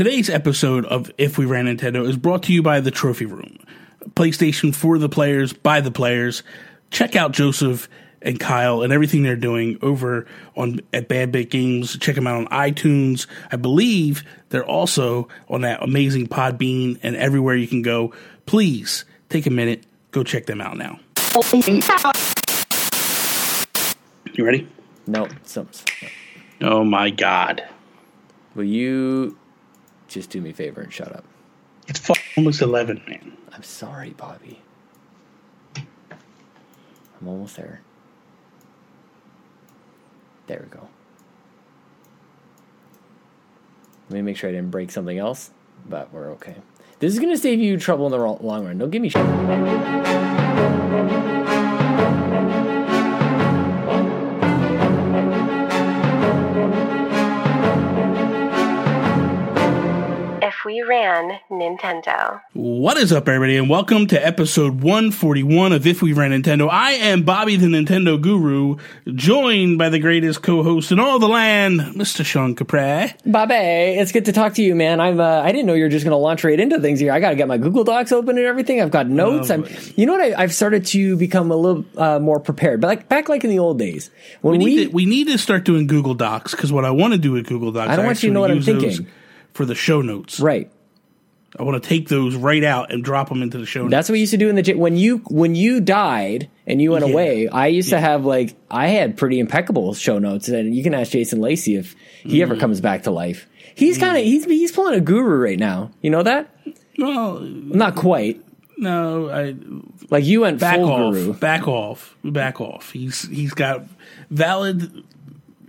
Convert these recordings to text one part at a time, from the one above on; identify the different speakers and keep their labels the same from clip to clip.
Speaker 1: Today's episode of If We Ran Nintendo is brought to you by the Trophy Room, PlayStation for the players, by the players. Check out Joseph and Kyle and everything they're doing over on at Bad Bit Games. Check them out on iTunes. I believe they're also on that amazing Podbean and everywhere you can go. Please take a minute, go check them out now. You ready?
Speaker 2: No, some.
Speaker 1: Oh my god.
Speaker 2: Will you just do me a favor and shut up?
Speaker 1: It's almost 11, man.
Speaker 2: I'm sorry, Bobby. I'm almost there. There we go. Let me make sure I didn't break something else, but we're okay. This is going to save you trouble in the long run. Don't give me shit.
Speaker 3: We ran Nintendo.
Speaker 1: What is up, everybody, and welcome to episode 141 of If We Ran Nintendo. I am Bobby the Nintendo Guru, joined by the greatest co-host in all the land, Mr. Sean Capri.
Speaker 2: Bobby, it's good to talk to you, man. I'm. Uh, I didn't know you were just going to launch right into things here. I got to get my Google Docs open and everything. I've got notes.
Speaker 1: Oh,
Speaker 2: I'm, you know what? I, I've started to become a little uh, more prepared. But like back like in the old days when
Speaker 1: We
Speaker 2: we,
Speaker 1: need, to, we need to start doing Google Docs because what I want to do with Google Docs,
Speaker 2: I don't want you to know what I'm
Speaker 1: actually use those
Speaker 2: thinking.
Speaker 1: For the show notes.
Speaker 2: right.
Speaker 1: I want to take those right out and drop them into the show notes.
Speaker 2: That's what we used to do in the gy- when you when you died and you went
Speaker 1: Yeah.
Speaker 2: away. I used to have like I had pretty impeccable show notes, and you can ask Jason Lacey if he ever
Speaker 1: Mm.
Speaker 2: comes back to life. He's kind of he's he's pulling a guru right now. You know that?
Speaker 1: well,
Speaker 2: Not quite.
Speaker 1: no, I
Speaker 2: Like you went
Speaker 1: back
Speaker 2: full
Speaker 1: off,
Speaker 2: guru.
Speaker 1: back off, back off. He's he's got valid.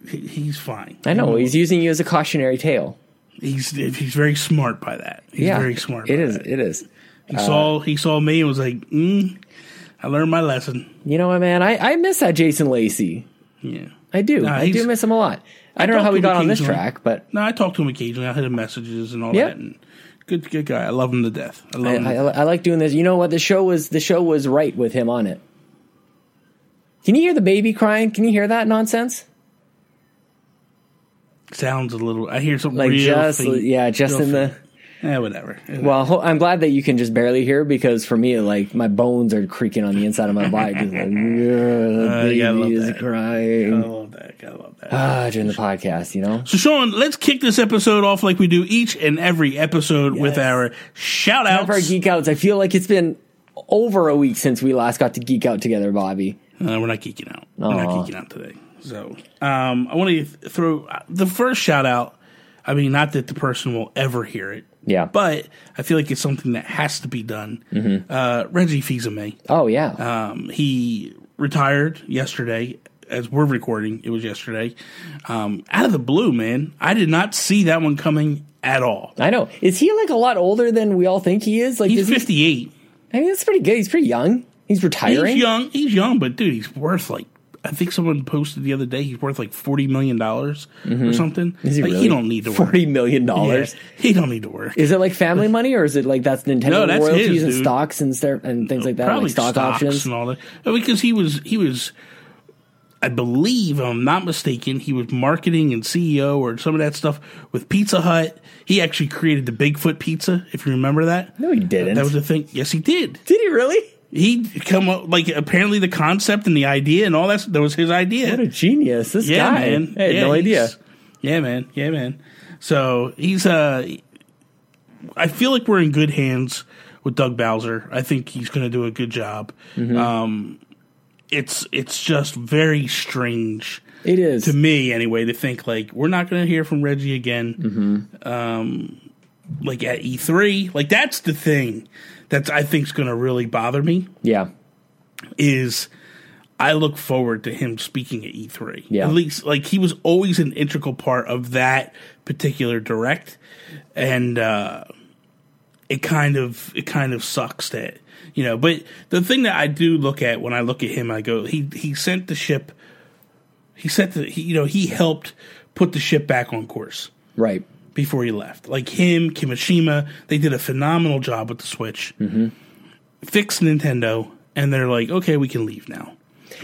Speaker 1: He's fine.
Speaker 2: I know he's using you as a cautionary tale.
Speaker 1: He's he's very smart by that. He's
Speaker 2: yeah,
Speaker 1: very smart.
Speaker 2: It
Speaker 1: by
Speaker 2: is.
Speaker 1: that.
Speaker 2: It is.
Speaker 1: He saw he saw me and was like, mm, "I learned my lesson."
Speaker 2: You know what, man? I, I miss that Jason Lacey.
Speaker 1: Yeah.
Speaker 2: I do.
Speaker 1: Nah,
Speaker 2: I do miss him a lot. I, don't know how we got on this track, but
Speaker 1: No, I talk to him occasionally. I hit him messages and all
Speaker 2: Yeah.
Speaker 1: that. And good good guy. I love him to death. I love
Speaker 2: I,
Speaker 1: him.
Speaker 2: I, I like doing this. You know what? The show was the show was right with him on it. Can you hear the baby crying? Can you hear that nonsense?
Speaker 1: Sounds a little. I hear something
Speaker 2: Like
Speaker 1: real
Speaker 2: just yeah, just in the.
Speaker 1: Yeah, whatever.
Speaker 2: Well, I'm glad that you can just barely hear because for me, like my bones are creaking on the inside of my body. Just like, "Yeah,
Speaker 1: Uh,
Speaker 2: the
Speaker 1: you love
Speaker 2: baby is
Speaker 1: that. I
Speaker 2: crying.
Speaker 1: love that. I love that.
Speaker 2: Ah, during the podcast, you know.
Speaker 1: So, Sean, let's kick this episode off like we do each and every episode with our shout
Speaker 2: Time for our geek outs. I feel like it's been over a week since we last got to geek out together, Bobby.
Speaker 1: Uh, we're not geeking out. We're not geeking out today. So, um, I want to throw the first shout out. I mean, not that the person will ever hear it,
Speaker 2: Yeah.
Speaker 1: but I feel like it's something that has to be done. Uh, Reggie Fils-Aimé.
Speaker 2: oh yeah.
Speaker 1: Um, he retired yesterday. As we're recording, it was yesterday. Um, out of the blue, man. I did not see that one coming at all.
Speaker 2: I know. Is he like a lot older than we all think he is? Like
Speaker 1: He's
Speaker 2: is he-
Speaker 1: 58.
Speaker 2: I mean, that's pretty good. He's pretty young. He's retiring.
Speaker 1: He's young. He's young, but dude, he's worth like I think someone posted the other day he's worth like forty million dollars or something.
Speaker 2: Mm-hmm. Is he
Speaker 1: like,
Speaker 2: really?
Speaker 1: don't need to work.
Speaker 2: Forty million
Speaker 1: Yeah,
Speaker 2: dollars.
Speaker 1: he don't need to work.
Speaker 2: Is it like family money, or is it like that's Nintendo
Speaker 1: No, that's
Speaker 2: royalties
Speaker 1: his,
Speaker 2: and
Speaker 1: dude.
Speaker 2: stocks and stuff and things like that,
Speaker 1: Probably
Speaker 2: like stock options?
Speaker 1: and all that. Because he was he was I believe, if I'm not mistaken, he was marketing and CEO or some of that stuff with Pizza Hut. He actually created the Bigfoot pizza, if you remember that.
Speaker 2: No, he didn't.
Speaker 1: That was the thing. Yes, he did.
Speaker 2: Did he really?
Speaker 1: He come up like apparently the concept and the idea and all that. That was his idea.
Speaker 2: What a genius! This
Speaker 1: yeah,
Speaker 2: guy.
Speaker 1: man.
Speaker 2: I had
Speaker 1: Yeah,
Speaker 2: no idea.
Speaker 1: Yeah, man. Yeah, man. So he's uh, I feel like we're in good hands with Doug Bowser. I think he's going to do a good job.
Speaker 2: Mm-hmm.
Speaker 1: Um, it's it's just very strange
Speaker 2: It is.
Speaker 1: to me anyway to think like we're not going to hear from Reggie again.
Speaker 2: Mm-hmm.
Speaker 1: Um, like at E3, like that's the thing that's I think is going to really bother me
Speaker 2: yeah.
Speaker 1: is I look forward to him speaking at E3.
Speaker 2: Yeah.
Speaker 1: At least, like, he was always an integral part of that particular direct. And, uh, it kind of, it kind of sucks that, you know, but the thing that I do look at when I look at him, I go, he, he sent the ship, he sent the, he, you know, he helped put the ship back on course
Speaker 2: Right.
Speaker 1: Before he left. Like him, Kimishima, they did a phenomenal job with the Switch. Mm-hmm. Fixed Nintendo, and they're like, okay, we can leave now.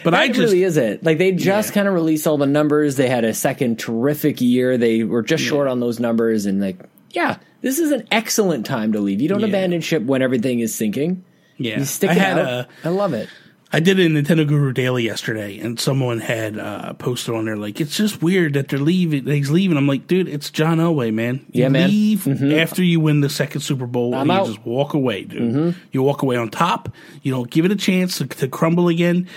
Speaker 1: But I
Speaker 2: That
Speaker 1: just
Speaker 2: really is it. Like they just
Speaker 1: Yeah.
Speaker 2: kind of released all the numbers. They had a second terrific year. They were just short on those numbers, and like yeah, this is an excellent time to leave. You don't
Speaker 1: Yeah.
Speaker 2: abandon ship when everything is sinking.
Speaker 1: Yeah,
Speaker 2: You stick
Speaker 1: I
Speaker 2: it
Speaker 1: had
Speaker 2: out.
Speaker 1: a
Speaker 2: I love it.
Speaker 1: I did a Nintendo Guru Daily yesterday, and someone had uh, posted on there like it's just weird that they're leaving. that He's leaving. I'm like, dude, it's John Elway, man. You
Speaker 2: Yeah, man.
Speaker 1: leave mm-hmm. after you win the second Super Bowl,
Speaker 2: I'm
Speaker 1: and you
Speaker 2: out.
Speaker 1: just walk away, dude. Mm-hmm. You walk away on top. You don't give it a chance to, to crumble again.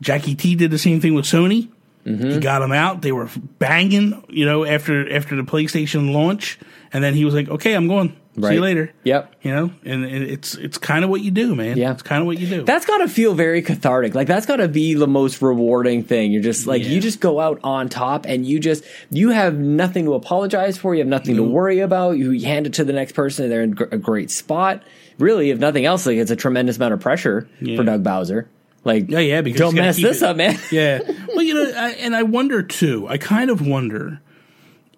Speaker 1: Jackie T did the same thing with Sony. Mm-hmm. He got them out. They were banging, you know, after after the PlayStation launch, and then he was like, "Okay, I'm going. See you later."
Speaker 2: Yep.
Speaker 1: You know, and, and it's it's kind of what you do, man.
Speaker 2: Yeah.
Speaker 1: it's kind of what you do.
Speaker 2: That's got to feel very cathartic. Like that's got to be the most rewarding thing. You're just like
Speaker 1: Yeah.
Speaker 2: you just go out on top and you just you have nothing to apologize for. You have nothing to mm-hmm. worry about. You hand it to the next person. And they're in gr- a great spot. Really, if nothing else, like it's a tremendous amount of pressure
Speaker 1: Yeah.
Speaker 2: for Doug Bowser. Like,
Speaker 1: Yeah, yeah, because
Speaker 2: don't mess this
Speaker 1: it-
Speaker 2: up, man.
Speaker 1: yeah. Well, you know, I, and I wonder too. I kind of wonder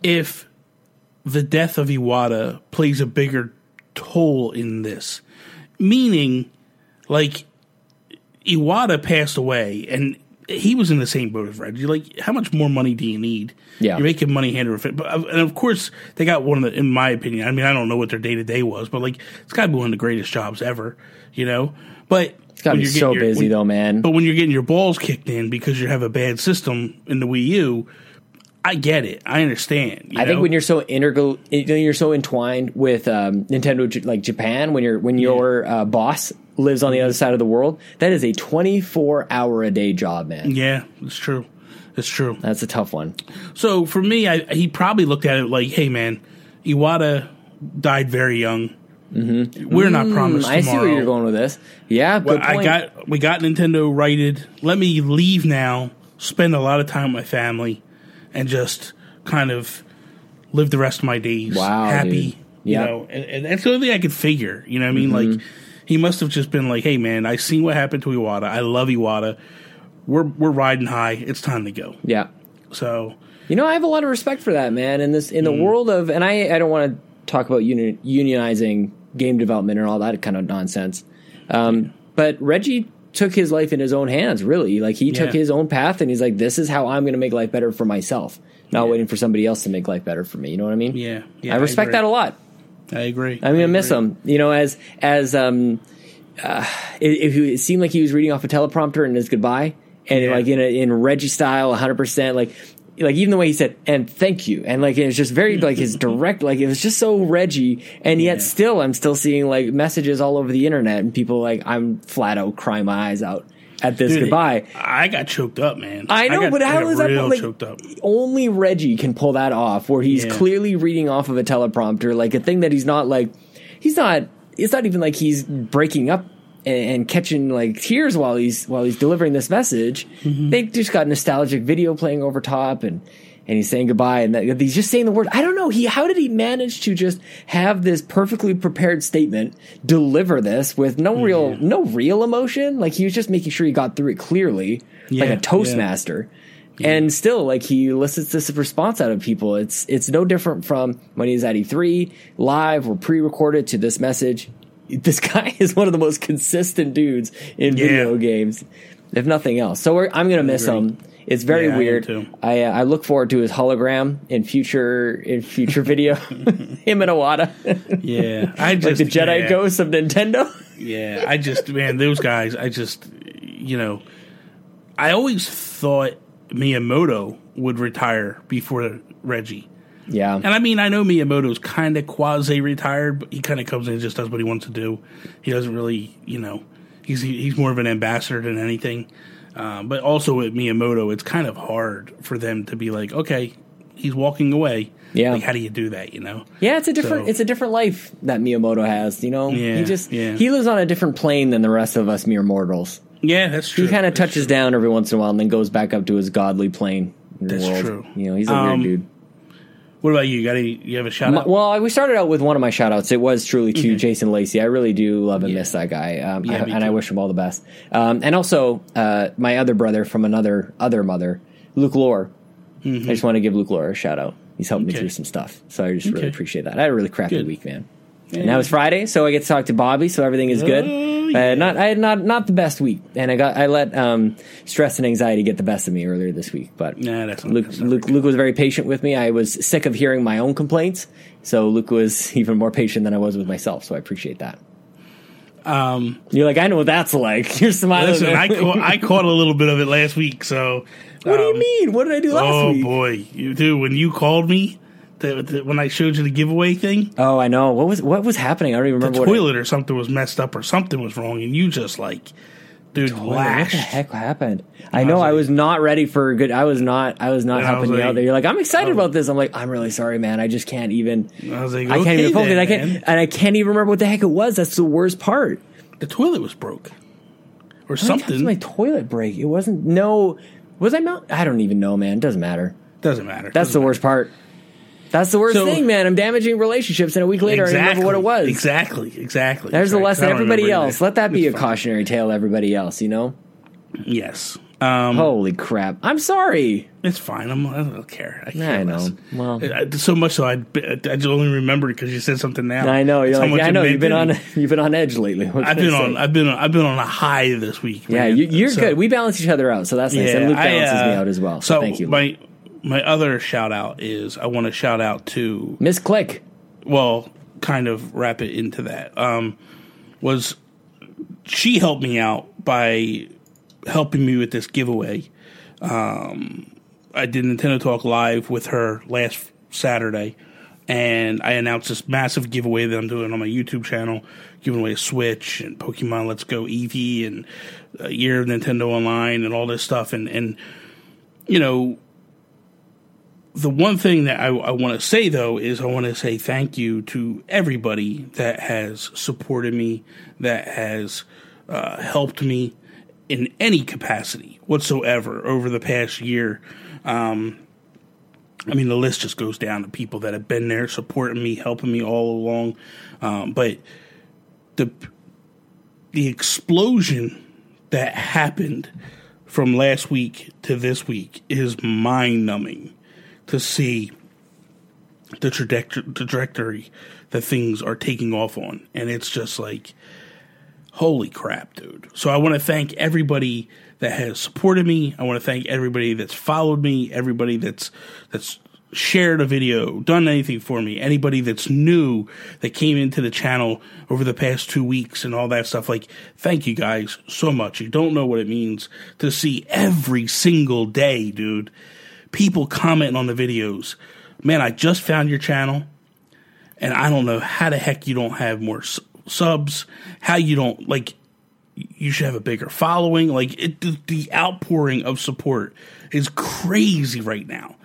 Speaker 1: if the death of Iwata plays a bigger toll in this. Meaning, like, Iwata passed away, and he was in the same boat as Reggie. Like, how much more money do you need?
Speaker 2: Yeah.
Speaker 1: you're making money hand over fist. But uh, and of course, they got one of the. In my opinion, I mean, I don't know what their day to day was, but like, it's got to be one of the greatest jobs ever. You know, but
Speaker 2: It's got to be
Speaker 1: you're
Speaker 2: so
Speaker 1: your-
Speaker 2: busy
Speaker 1: when-
Speaker 2: though, man.
Speaker 1: but when you're getting your balls kicked in because you have a bad system in the Wii U, I get it. I understand. you
Speaker 2: I think when you're so integral, you know, you're so entwined with um, Nintendo, like Japan, when you're when your uh, boss lives on the other side of the world, that is a 24 hour a day job, man.
Speaker 1: yeah, it's true. It's true.
Speaker 2: That's a tough one.
Speaker 1: So for me, I, he probably looked at it like, "Hey, man, Iwata died very young. Mm-hmm. We're not promised Tomorrow.
Speaker 2: I see where you're going with this. Yeah, good
Speaker 1: I got we got Nintendo righted. Let me leave now. Spend a lot of time with my family, and just kind of live the rest of my days
Speaker 2: Wow,
Speaker 1: happy.
Speaker 2: dude.
Speaker 1: You
Speaker 2: Yep. Mm-hmm.
Speaker 1: know, and, and that's the only thing I could figure. You know what I mean? Like he must have just been like, "Hey, man, I seen what happened to Iwata. I love Iwata. We're we're riding high. It's time to go."
Speaker 2: yeah.
Speaker 1: So
Speaker 2: You know, I have a lot of respect for that, man. In this, in the
Speaker 1: Mm.
Speaker 2: world of, and I, I don't want to talk about uni- unionizing game development and all that kind of nonsense. Um, but Reggie took his life in his own hands. Really, like he took
Speaker 1: Yeah.
Speaker 2: his own path, and he's like, "This is how I'm going to make life better for myself." Not
Speaker 1: Yeah.
Speaker 2: waiting for somebody else to make life better for me. You know what I mean?
Speaker 1: yeah, yeah
Speaker 2: I respect
Speaker 1: agree.
Speaker 2: that a lot.
Speaker 1: I agree.
Speaker 2: I'm gonna
Speaker 1: I
Speaker 2: miss him. You know, as as um, uh, it, it, it seemed like he was reading off a teleprompter in his goodbye, and
Speaker 1: Yeah.
Speaker 2: like in a, in Reggie style, 100 percent like. Like even the way he said and thank you and like it was just very like his direct like it was just so Reggie and yet
Speaker 1: Yeah.
Speaker 2: still I'm still seeing like messages all over the internet and people like I'm flat out crying my eyes out at this
Speaker 1: Dude,
Speaker 2: goodbye.
Speaker 1: I got choked up, man.
Speaker 2: I know,
Speaker 1: got-
Speaker 2: but
Speaker 1: I
Speaker 2: how is that like
Speaker 1: choked up?
Speaker 2: only Reggie can pull that off where he's
Speaker 1: Yeah.
Speaker 2: clearly reading off of a teleprompter, like a thing that he's not like he's not it's not even like he's breaking up and, and catching like tears while he's while he's delivering this message.
Speaker 1: Mm-hmm.
Speaker 2: They just got nostalgic video playing over top and and he's saying goodbye and that, he's just saying the word. I don't know. He how did he manage to just have this perfectly prepared statement, deliver this with no real no real emotion? Like he was just making sure he got through it clearly, like
Speaker 1: Yeah,
Speaker 2: a
Speaker 1: yeah.
Speaker 2: Toastmaster. And still, like he elicits this response out of people. It's it's no different from when he's at E3 live or pre-recorded to this message. This guy is one of the most consistent dudes in
Speaker 1: Yeah.
Speaker 2: video games, if nothing else. So we're, I'm gonna miss
Speaker 1: agree.
Speaker 2: him. It's very
Speaker 1: Yeah, I
Speaker 2: weird.
Speaker 1: too.
Speaker 2: I uh, I look forward to his hologram in future in future video. Him and Iwata,
Speaker 1: Yeah, I just
Speaker 2: like the Jedi
Speaker 1: yeah.
Speaker 2: ghosts of Nintendo.
Speaker 1: Yeah, I just man, those guys. I just you know, I always thought Miyamoto would retire before Reggie.
Speaker 2: Yeah,
Speaker 1: And I mean, I know Miyamoto's kind of quasi retired, but he kind of comes in and just does what he wants to do. He doesn't really, you know, he's he's more of an ambassador than anything. Um, but also with Miyamoto, it's kind of hard for them to be like, okay, he's walking away.
Speaker 2: Yeah.
Speaker 1: like how do you do that? You know?
Speaker 2: Yeah, it's a different
Speaker 1: So-
Speaker 2: it's a different life that Miyamoto has. You know,
Speaker 1: Yeah,
Speaker 2: he just
Speaker 1: yeah.
Speaker 2: he lives on a different plane than the rest of us mere mortals.
Speaker 1: Yeah, that's true.
Speaker 2: He kind of touches down every once in a while and then goes back up to his godly plane.
Speaker 1: That's
Speaker 2: world.
Speaker 1: true.
Speaker 2: You know, he's a
Speaker 1: Um,
Speaker 2: weird dude.
Speaker 1: What about you? Got any? You have a shout out?
Speaker 2: well, I- we started out with one of my shout outs. It was truly to Jason Lacey. I really do love and
Speaker 1: Yeah.
Speaker 2: miss that guy. Um,
Speaker 1: Yeah,
Speaker 2: I-
Speaker 1: me
Speaker 2: and I wish him all the best. Um, and also, uh, my other brother from another other mother, Luke Lore. I just want to give Luke Lore a shout out. He's helped me
Speaker 1: Mm-hmm.
Speaker 2: Through some stuff. So I just really appreciate that. I had a really crappy
Speaker 1: Good.
Speaker 2: week, man. And now it's Friday, so I get to talk to Bobby, so everything is good.
Speaker 1: Oh,
Speaker 2: I had not I had not not the best week, and I got I let um, stress and anxiety get the best of me earlier this week. But
Speaker 1: Nah, that's
Speaker 2: Luke, Luke Luke was very patient with me. I was sick of hearing my own complaints, so Luke was even more patient than I was with myself. So I appreciate that.
Speaker 1: Um,
Speaker 2: You're like, I know what that's like. You're smiling.
Speaker 1: listen, I caught, I caught a little bit of it last week. So
Speaker 2: what do you
Speaker 1: um,
Speaker 2: mean? What did I do last
Speaker 1: Oh
Speaker 2: week?
Speaker 1: boy, you do when you called me. The, the, when I showed you the giveaway thing,
Speaker 2: Oh, I know. What was what was happening? I don't even
Speaker 1: the
Speaker 2: remember. what it-
Speaker 1: toilet or something was messed up or something was wrong, and you just like, dude,
Speaker 2: what the heck happened? I know
Speaker 1: was
Speaker 2: I
Speaker 1: like-
Speaker 2: was not ready for a good. I was not. I was not helping
Speaker 1: was
Speaker 2: you out there. You're like, I'm excited about this. I'm like, I'm really sorry, man. I just can't even.
Speaker 1: I was like,
Speaker 2: I can't
Speaker 1: okay
Speaker 2: even focus.
Speaker 1: then,
Speaker 2: I can't,
Speaker 1: man.
Speaker 2: and I can't even remember what the heck it was. That's the worst part.
Speaker 1: The toilet was broke, or
Speaker 2: How many times did
Speaker 1: something.
Speaker 2: my toilet break? It wasn't. No, was I mount? I don't even know, man. It doesn't matter.
Speaker 1: Doesn't matter.
Speaker 2: That's the
Speaker 1: Doesn't
Speaker 2: worst part. That's the worst
Speaker 1: So-
Speaker 2: thing, man. I'm damaging relationships, and a week later, I remember what it was.
Speaker 1: Exactly, exactly.
Speaker 2: There's a lesson. Everybody else, let that be a cautionary tale. to Everybody else, you know.
Speaker 1: Yes. Um,
Speaker 2: Holy crap! I'm sorry.
Speaker 1: It's fine. I'm, I don't care. I,
Speaker 2: I know.
Speaker 1: less.
Speaker 2: Well,
Speaker 1: I- so much so I, I just only remembered because you said something now.
Speaker 2: I know. You're like, yeah, I know. You've been on. You've been on edge lately.
Speaker 1: I've
Speaker 2: I
Speaker 1: been on. I've been. I've been on a high this week.
Speaker 2: Yeah,
Speaker 1: man.
Speaker 2: you, you're
Speaker 1: So-
Speaker 2: good. We balance each other out, so that's nice. and Luke
Speaker 1: I,
Speaker 2: balances
Speaker 1: uh,
Speaker 2: me out as well. So, thank you, Luke.
Speaker 1: My my other shout out is I want to shout out to
Speaker 2: Miss Click.
Speaker 1: well, kind of wrap it into that. Um, was she helped me out by helping me with this giveaway? Um, I did Nintendo Talk live with her last Saturday, and I announced this massive giveaway that I'm doing on my YouTube channel, giving away a Switch and Pokemon Let's Go Eevee and a year of Nintendo Online and all this stuff, and and you know the one thing that I, I want to say though is I want to say thank you to everybody that has supported me, that has uh, helped me in any capacity whatsoever over the past year. Um, I mean, the list just goes down to people that have been there, supporting me, helping me all along. Um, but the the explosion that happened from last week to this week is mind numbing to see the trajectory, that things are taking off on. And it's just like, holy crap, dude. So I want to thank everybody that has supported me. I want to thank everybody that's followed me, everybody that's, that's, shared a video, done anything for me, anybody that's new that came into the channel over the past two weeks and all that stuff. Like, thank you guys so much. You don't know what it means to see every single day, dude people commenting on the videos. Man, I just found your channel, and I don't know how the heck you don't have more subs. How you don't like? You should have a bigger following. Like it, the, the outpouring of support is crazy right now,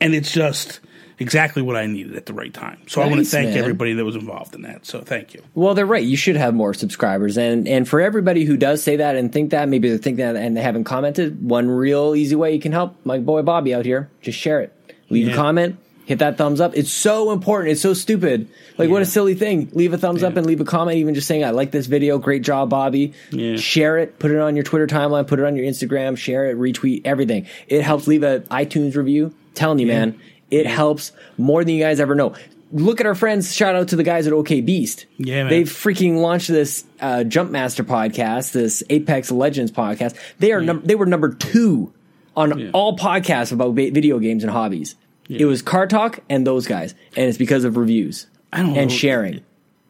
Speaker 1: and it's just exactly what I needed at the right time. So I want to thank
Speaker 2: man.
Speaker 1: everybody that was involved in that. So thank you.
Speaker 2: Well, they're right. You should have more subscribers, and and for everybody who does say that and think that, maybe they think that and they haven't commented. One real easy way you can help my boy Bobby out here: just share it, leave a comment, hit that thumbs up. It's so important. It's so stupid. Like what a silly thing. Leave a thumbs up and leave a comment, even just saying I like this video. Great job, Bobby.
Speaker 1: Yeah.
Speaker 2: Share it. Put it on your Twitter timeline. Put it on your Instagram. Share it. Retweet everything. It helps. Leave a iTunes review. Telling you, man, it helps more than you guys ever know. Look at our friends. Shout out to the guys at OK Beast.
Speaker 1: Yeah, man.
Speaker 2: They've freaking launched this uh, Jump Master podcast, this Apex Legends podcast. They are num- they were number two on
Speaker 1: Yeah.
Speaker 2: all podcasts about va- video games and hobbies. It was Car Talk and those guys, and it's because of reviews and
Speaker 1: know.
Speaker 2: sharing.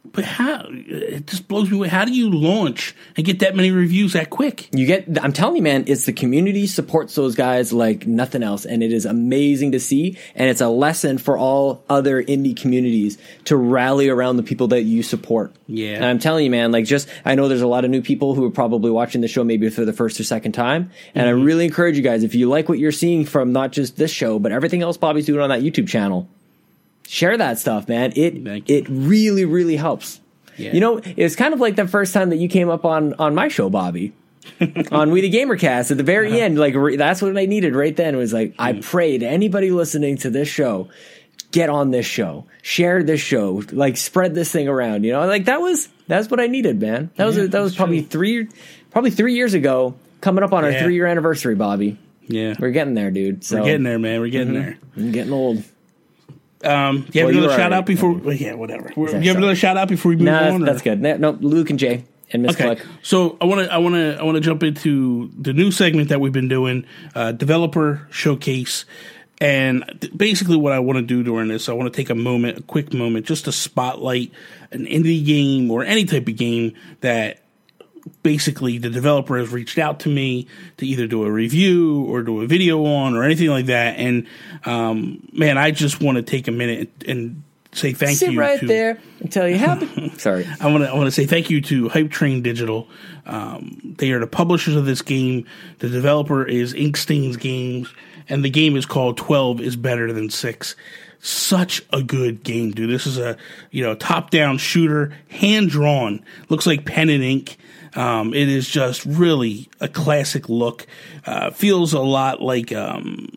Speaker 1: But how? It just blows me away. How do you launch and get that many reviews that quick?
Speaker 2: You get, I'm telling you, man, it's the community supports those guys like nothing else. And it is amazing to see. And it's a lesson for all other indie communities to rally around the people that you support.
Speaker 1: Yeah.
Speaker 2: And I'm telling you, man, like just, I know there's a lot of new people who are probably watching the show maybe for the first or second time. And
Speaker 1: Mm-hmm.
Speaker 2: I really encourage you guys, if you like what you're seeing from not just this show, but everything else Bobby's doing on that YouTube channel, share that stuff, man. It, it really, really helps.
Speaker 1: Yeah.
Speaker 2: You know, it's kind of like the first time that you came up on, on my show, Bobby on We the Gamercast at the very
Speaker 1: Uh-huh.
Speaker 2: end. Like re- that's what I needed right then. It Was like I
Speaker 1: Mm.
Speaker 2: prayed anybody listening to this show, get on this show, share this show, like spread this thing around. You know, like that was that's what I needed, man. That was
Speaker 1: Yeah,
Speaker 2: that was probably
Speaker 1: true.
Speaker 2: three, probably three years ago. Coming up on our three year anniversary, Bobby.
Speaker 1: Yeah,
Speaker 2: We're getting there, dude. So
Speaker 1: we're getting there, man. We're getting
Speaker 2: Mm-hmm.
Speaker 1: there.
Speaker 2: I'm getting old.
Speaker 1: Um, do you have
Speaker 2: Well,
Speaker 1: another
Speaker 2: were
Speaker 1: shout out before? well, yeah, whatever. Do you have another shout out before we move
Speaker 2: Nah,
Speaker 1: on?
Speaker 2: that's,
Speaker 1: or-
Speaker 2: that's good. No, no, Luke and Jay. and Miss
Speaker 1: Okay,
Speaker 2: Cluck.
Speaker 1: so I want to I want to I want to jump into the new segment that we've been doing, uh, developer showcase, and th- basically what I want to do during this, I want to take a moment, a quick moment, just to spotlight an indie game or any type of game that basically the developer has reached out to me to either do a review or do a video on or anything like that, and um, man, I just want to take a minute and say thank
Speaker 2: Sit
Speaker 1: you
Speaker 2: right
Speaker 1: to
Speaker 2: there and tell you how. Sorry.
Speaker 1: I want to I want to say thank you to Hype Train Digital. Um, they are the publishers of this game. The developer is Inkstains Games, and the game is called Twelve is Better Than Six. Such a good game, dude. This is a you know top down shooter, hand drawn. Looks like pen and ink. Um, it is just really a classic look. Uh, feels a lot like um,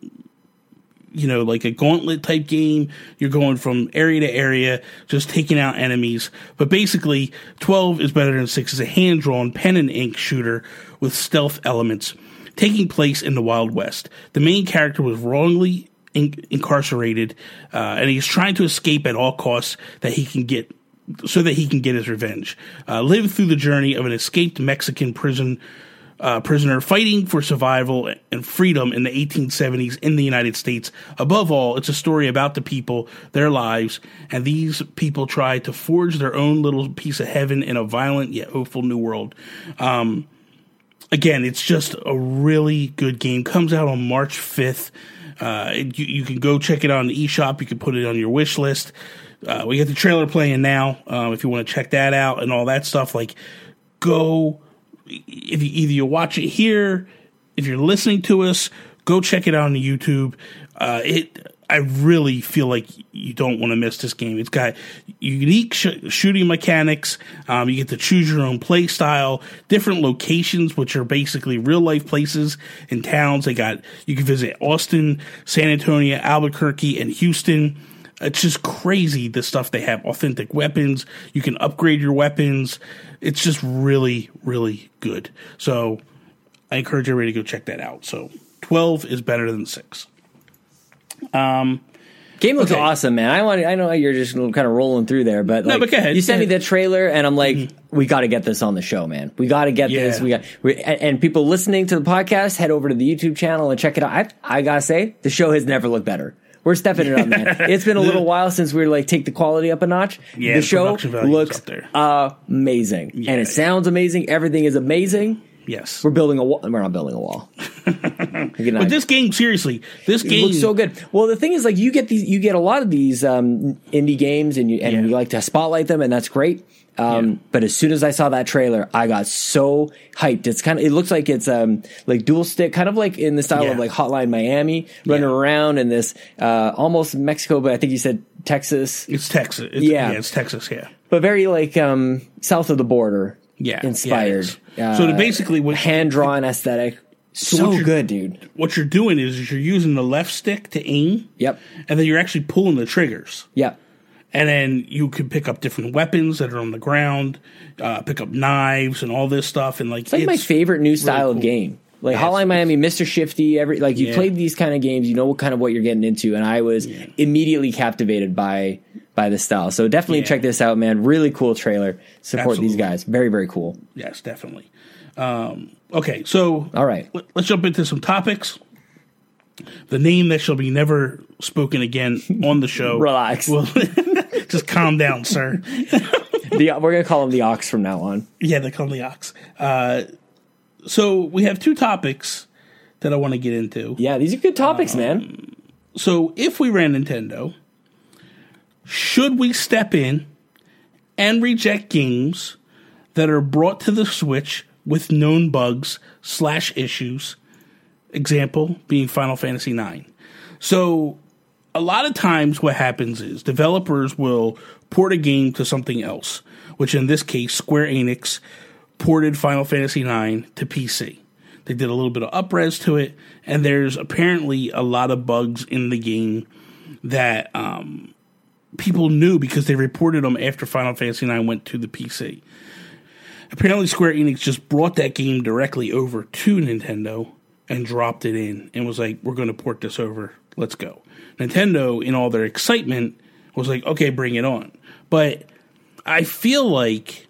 Speaker 1: you know, like a gauntlet type game. You're going from area to area, just taking out enemies. But basically, 12 is better than 6 is a hand drawn pen and ink shooter with stealth elements taking place in the Wild West. The main character was wrongly in- incarcerated, uh, and he's trying to escape at all costs that he can get. So that he can get his revenge. Uh, live through the journey of an escaped Mexican prison uh, prisoner fighting for survival and freedom in the 1870s in the United States. Above all, it's a story about the people, their lives, and these people try to forge their own little piece of heaven in a violent yet hopeful new world. Um, again, it's just a really good game. Comes out on March 5th. Uh, you, you can go check it out on the eShop. You can put it on your wish list. Uh, we got the trailer playing now. Um, if you want to check that out and all that stuff, like go if you either you watch it here, if you're listening to us, go check it out on YouTube. Uh, it I really feel like you don't want to miss this game. It's got unique sh- shooting mechanics. Um, you get to choose your own play style, different locations, which are basically real life places and towns. They got you can visit Austin, San Antonio, Albuquerque, and Houston. It's just crazy the stuff they have. Authentic weapons. You can upgrade your weapons. It's just really, really good. So I encourage everybody to go check that out. So 12 is better than 6.
Speaker 2: Um, Game looks
Speaker 1: Okay.
Speaker 2: awesome, man. I want. I know you're just kind of rolling through there, but like,
Speaker 1: but go ahead.
Speaker 2: you sent me the trailer, and I'm like, mm-hmm. we got to get this on the show, man. We got to get this. We got. We, and, and people listening to the podcast, head over to the YouTube channel and check it out. I, I gotta say, the show has never looked better. We're stepping it up, man. it's been a little while since we were like take the quality up a notch.
Speaker 1: Yeah,
Speaker 2: the show
Speaker 1: production value is
Speaker 2: looks amazing, and it sounds amazing. Everything is amazing.
Speaker 1: Yes.
Speaker 2: We're building a wall. We're not building a wall.
Speaker 1: But this game, seriously, this
Speaker 2: It
Speaker 1: game
Speaker 2: looks so good. Well, the thing is, like, you get these, you get a lot of these um, indie games, and you and
Speaker 1: Yeah.
Speaker 2: you like to spotlight them, and that's great. Um,
Speaker 1: Yeah.
Speaker 2: But as soon as I saw that trailer, I got so hyped. It's kind of, it looks like it's um, like dual stick, kind of like in the style
Speaker 1: Yeah.
Speaker 2: of like Hotline Miami, running
Speaker 1: Yeah.
Speaker 2: around in this uh, almost Mexico, but I think you said Texas,
Speaker 1: It's Texas. It's,
Speaker 2: Yeah.
Speaker 1: it's Texas. Yeah,
Speaker 2: but very like um, south of the border.
Speaker 1: yeah,
Speaker 2: inspired.
Speaker 1: Is. so
Speaker 2: Uh,
Speaker 1: basically, what
Speaker 2: hand drawn aesthetic. So
Speaker 1: you're-
Speaker 2: good, dude.
Speaker 1: what you're doing is, is you're using the left stick to aim,
Speaker 2: Yep.
Speaker 1: and then you're actually pulling the triggers,
Speaker 2: Yep.
Speaker 1: And then you can pick up different weapons that are on the ground, uh, pick up knives and all this stuff, and like
Speaker 2: It's like my favorite new style of
Speaker 1: cool.
Speaker 2: game. Like
Speaker 1: Yeah,
Speaker 2: Hotline Miami, Mr. Shifty, every like you
Speaker 1: Yeah.
Speaker 2: played these kind of games, you know what kind of what you're getting into, and I was immediately captivated by by the style. So definitely
Speaker 1: Yeah.
Speaker 2: check this out, man. Really cool trailer. Support these guys. Very very cool.
Speaker 1: Yes, definitely. Um, okay, so
Speaker 2: All right.
Speaker 1: let, us jump into some topics. The name that shall be never spoken again on the show.
Speaker 2: Relax.
Speaker 1: just calm down, sir.
Speaker 2: The, we're gonna call him the Ox from now on.
Speaker 1: Yeah, they call me Ox. Uh, so we have two topics that I want to get into.
Speaker 2: Yeah, these are good topics,
Speaker 1: Um,
Speaker 2: man.
Speaker 1: So if we ran Nintendo, should we step in and reject games that are brought to the Switch with known bugs slash issues? Example being Final Fantasy IX. So a lot of times what happens is developers will port a game to something else, which in this case Square Enix ported Final Fantasy IX to PC. They did a little bit of upres to it, and there's apparently a lot of bugs in the game that um, people knew because they reported them after Final Fantasy IX went to the PC. Apparently, Square Enix just brought that game directly over to Nintendo and dropped it in and was like, "We're going to port this over. Let's go." Nintendo, in all their excitement, was like, "Okay, bring it on." But I feel like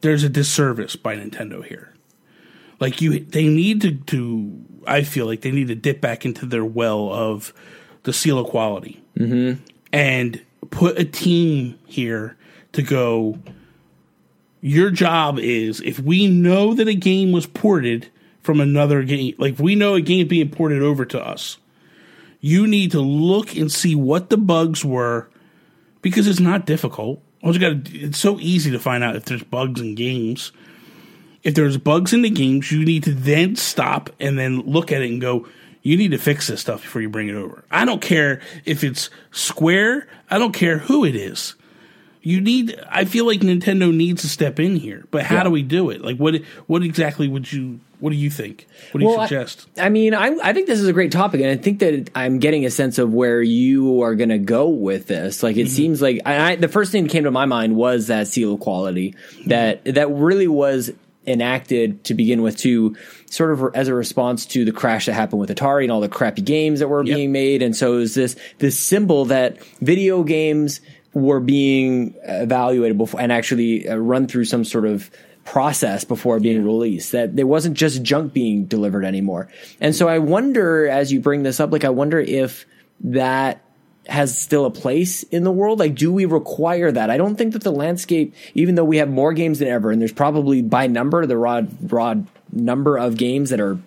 Speaker 1: there's a disservice by Nintendo here. Like you, they need to, to I feel like they need to dip back into their well of the seal of quality mm-hmm. and put a team here to go. Your job is if we know that a game was ported from another game, like we know a game being ported over to us, you need to look and see what the bugs were because it's not difficult. All you got it's so easy to find out if there's bugs in games. If there's bugs in the games, you need to then stop and then look at it and go, you need to fix this stuff before you bring it over. I don't care if it's Square, I don't care who it is. You need I feel like Nintendo needs to step in here. But how yeah. do we do it? Like what what exactly would you what do you think? What do well, you suggest?
Speaker 2: I, I mean, I, I, think this is a great topic, and I think that I'm getting a sense of where you are going to go with this. Like, it mm-hmm. seems like I, the first thing that came to my mind was that seal of quality that mm-hmm. that really was enacted to begin with to sort of as a response to the crash that happened with Atari and all the crappy games that were yep. being made. And so it was this, this symbol that video games were being evaluated before and actually uh, run through some sort of process before being released that there wasn't just junk being delivered anymore and so i wonder as you bring this up like i wonder if that has still a place in the world? Like, do we require that? I don't think that the landscape, even though we have more games than ever, and there's probably by number the raw raw number of games that are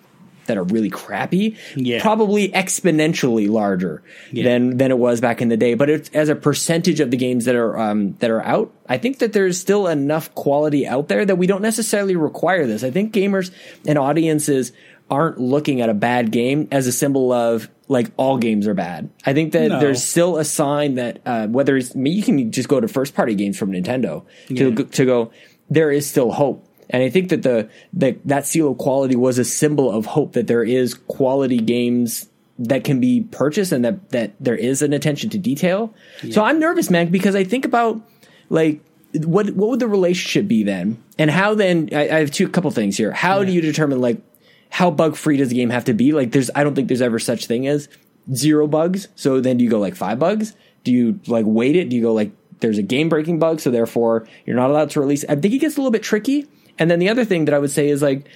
Speaker 2: that are really crappy, yeah. probably exponentially larger yeah. than than it was back in the day. But it's, as a percentage of the games that are um, that are out, I think that there's still enough quality out there that we don't necessarily require this. I think gamers and audiences aren't looking at a bad game as a symbol of like all games are bad. I think that no. there's still a sign that uh, whether it's you can just go to first party games from Nintendo to yeah. to go there is still hope. And I think that the, the that seal of quality was a symbol of hope that there is quality games that can be purchased and that that there is an attention to detail. Yeah. So I'm nervous, man, because I think about like what what would the relationship be then, and how then I, I have two couple things here. How yeah. do you determine like how bug free does the game have to be? Like, there's, I don't think there's ever such thing as zero bugs. So then do you go like five bugs? Do you like wait it? Do you go like there's a game breaking bug, so therefore you're not allowed to release? I think it gets a little bit tricky. And then the other thing that I would say is like,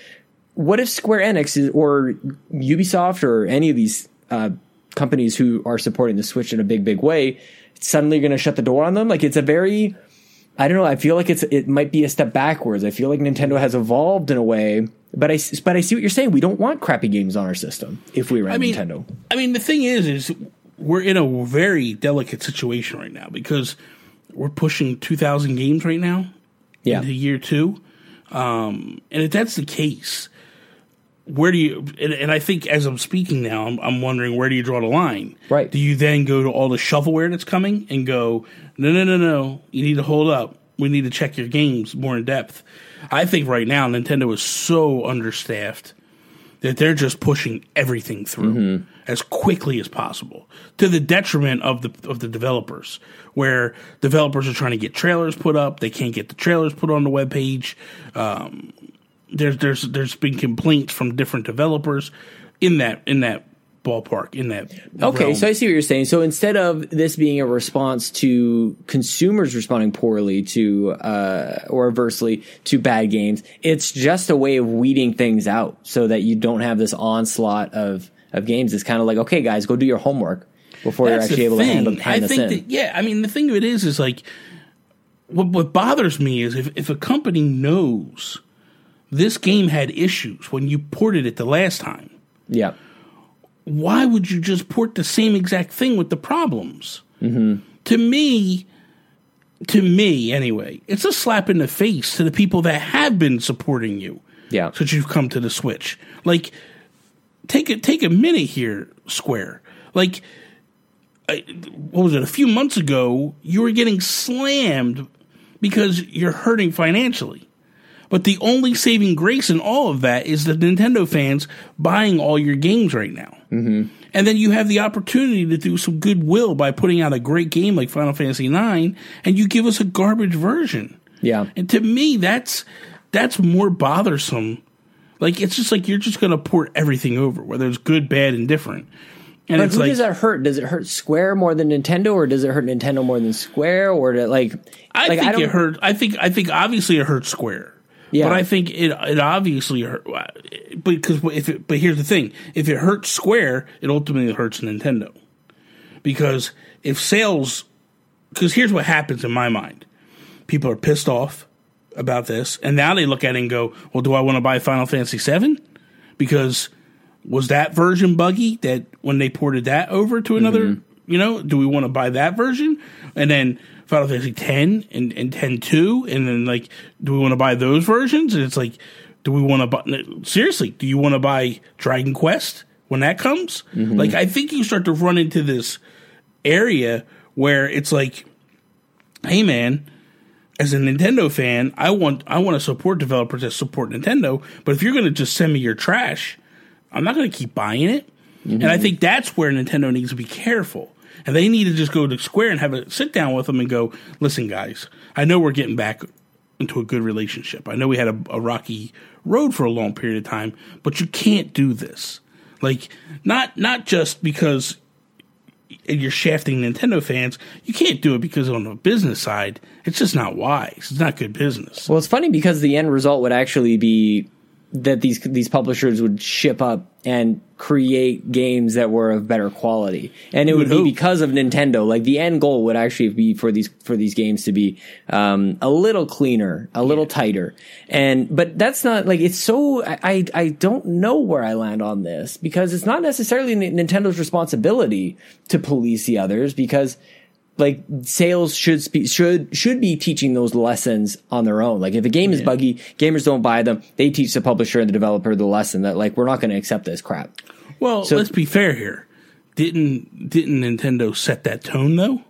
Speaker 2: what if Square Enix is, or Ubisoft or any of these uh, companies who are supporting the Switch in a big, big way suddenly are going to shut the door on them? Like, it's a very I don't know. I feel like it's it might be a step backwards. I feel like Nintendo has evolved in a way, but I but I see what you're saying. We don't want crappy games on our system if we ran I mean, Nintendo.
Speaker 1: I mean, the thing is, is we're in a very delicate situation right now because we're pushing 2,000 games right now yeah. into year two, um, and if that's the case, where do you and, and, I think as I'm speaking now, I'm, I'm, wondering where do you draw the line?
Speaker 2: Right.
Speaker 1: Do you then go to all the shovelware that's coming and go, no, no, no, no, you need to hold up. We need to check your games more in depth. I think right now Nintendo is so understaffed that they're just pushing everything through mm-hmm. As quickly as possible to the detriment of the of the developers where developers are trying to get trailers put up. They can't get the trailers put on the web page. Um, there's there's there's been complaints from different developers in that in that ballpark in that
Speaker 2: okay realm. so i see what you're saying. So instead of this being a response to consumers responding poorly to uh, or adversely to bad games it's just a way of weeding things out so that you don't have this onslaught of of games is kind of like okay guys go do your homework before That's you're actually able thing. to handle hand
Speaker 1: I
Speaker 2: think in.
Speaker 1: That, yeah i mean the thing of it is is like what what bothers me is if if a company knows this game had issues when you ported it the last time.
Speaker 2: Yeah.
Speaker 1: Why would you just port the same exact thing with the problems? Mm-hmm. To me, to me anyway, it's a slap in the face to the people that have been supporting you.
Speaker 2: Yeah.
Speaker 1: Since you've come to the Switch. Like, take it, take a minute here, Square. Like, what was it? A few months ago, you were getting slammed because you're hurting financially. But the only saving grace in all of that is the Nintendo fans buying all your games right now. Mm-hmm. And then you have the opportunity to do some goodwill by putting out a great game like Final Fantasy IX, and you give us a garbage version.
Speaker 2: Yeah.
Speaker 1: And to me, that's that's more bothersome. Like it's just like you're just going to port everything over, whether it's good, bad, and different. And
Speaker 2: Like,
Speaker 1: it's
Speaker 2: who
Speaker 1: like
Speaker 2: does that hurt? Does it hurt Square more than Nintendo, or does it hurt Nintendo more than Square, or to, like?
Speaker 1: I
Speaker 2: like,
Speaker 1: think
Speaker 2: don't-
Speaker 1: it hurt. I think I think obviously it hurt Square.
Speaker 2: Yeah.
Speaker 1: But I think it it obviously hurt because if it, but here's the thing: if it hurts Square, it ultimately hurts Nintendo because if sales, because here's what happens in my mind: people are pissed off about this, and now they look at it and go, "Well, do I want to buy Final Fantasy VII? Because was that version buggy that when they ported that over to another
Speaker 2: Mm-hmm.
Speaker 1: you know do we want to buy that version and then final fantasy 10 and, and 10 2 and then like do we want to buy those versions and it's like do we want to buy seriously do you want to buy dragon quest when that comes
Speaker 2: Mm-hmm.
Speaker 1: like i think you start to run into this area where it's like hey man as a Nintendo fan, I want I want to support developers that support Nintendo. But if you're going to just send me your trash, I'm not going to keep buying it. And I mm-hmm. think that's where Nintendo needs to be careful. And they need to just go to Square and have a sit down with them and go, listen, guys, I know we're getting back into a good relationship. I know we had a, a rocky road for a long period of time, but you can't do this. Like not not just because you're shafting Nintendo fans. You can't do it because on the business side, it's just not wise. It's not good business.
Speaker 2: Well, it's funny because the end result would actually be that these these publishers would ship up and create games that were of better quality, and it would,
Speaker 1: would
Speaker 2: be because of Nintendo. Like the end goal would actually be for these for these games to be um, a little cleaner, a little tighter, and but that's not like it's so. I, I don't know where I land on this because it's not necessarily Nintendo's responsibility to police the others because like sales should be should should be teaching those lessons on their own. Like if a game is buggy, gamers don't buy them. They teach the publisher and the developer the lesson that like we're not going to accept this crap.
Speaker 1: Well,
Speaker 2: So-
Speaker 1: let's be fair here. Didn't didn't Nintendo set that tone though?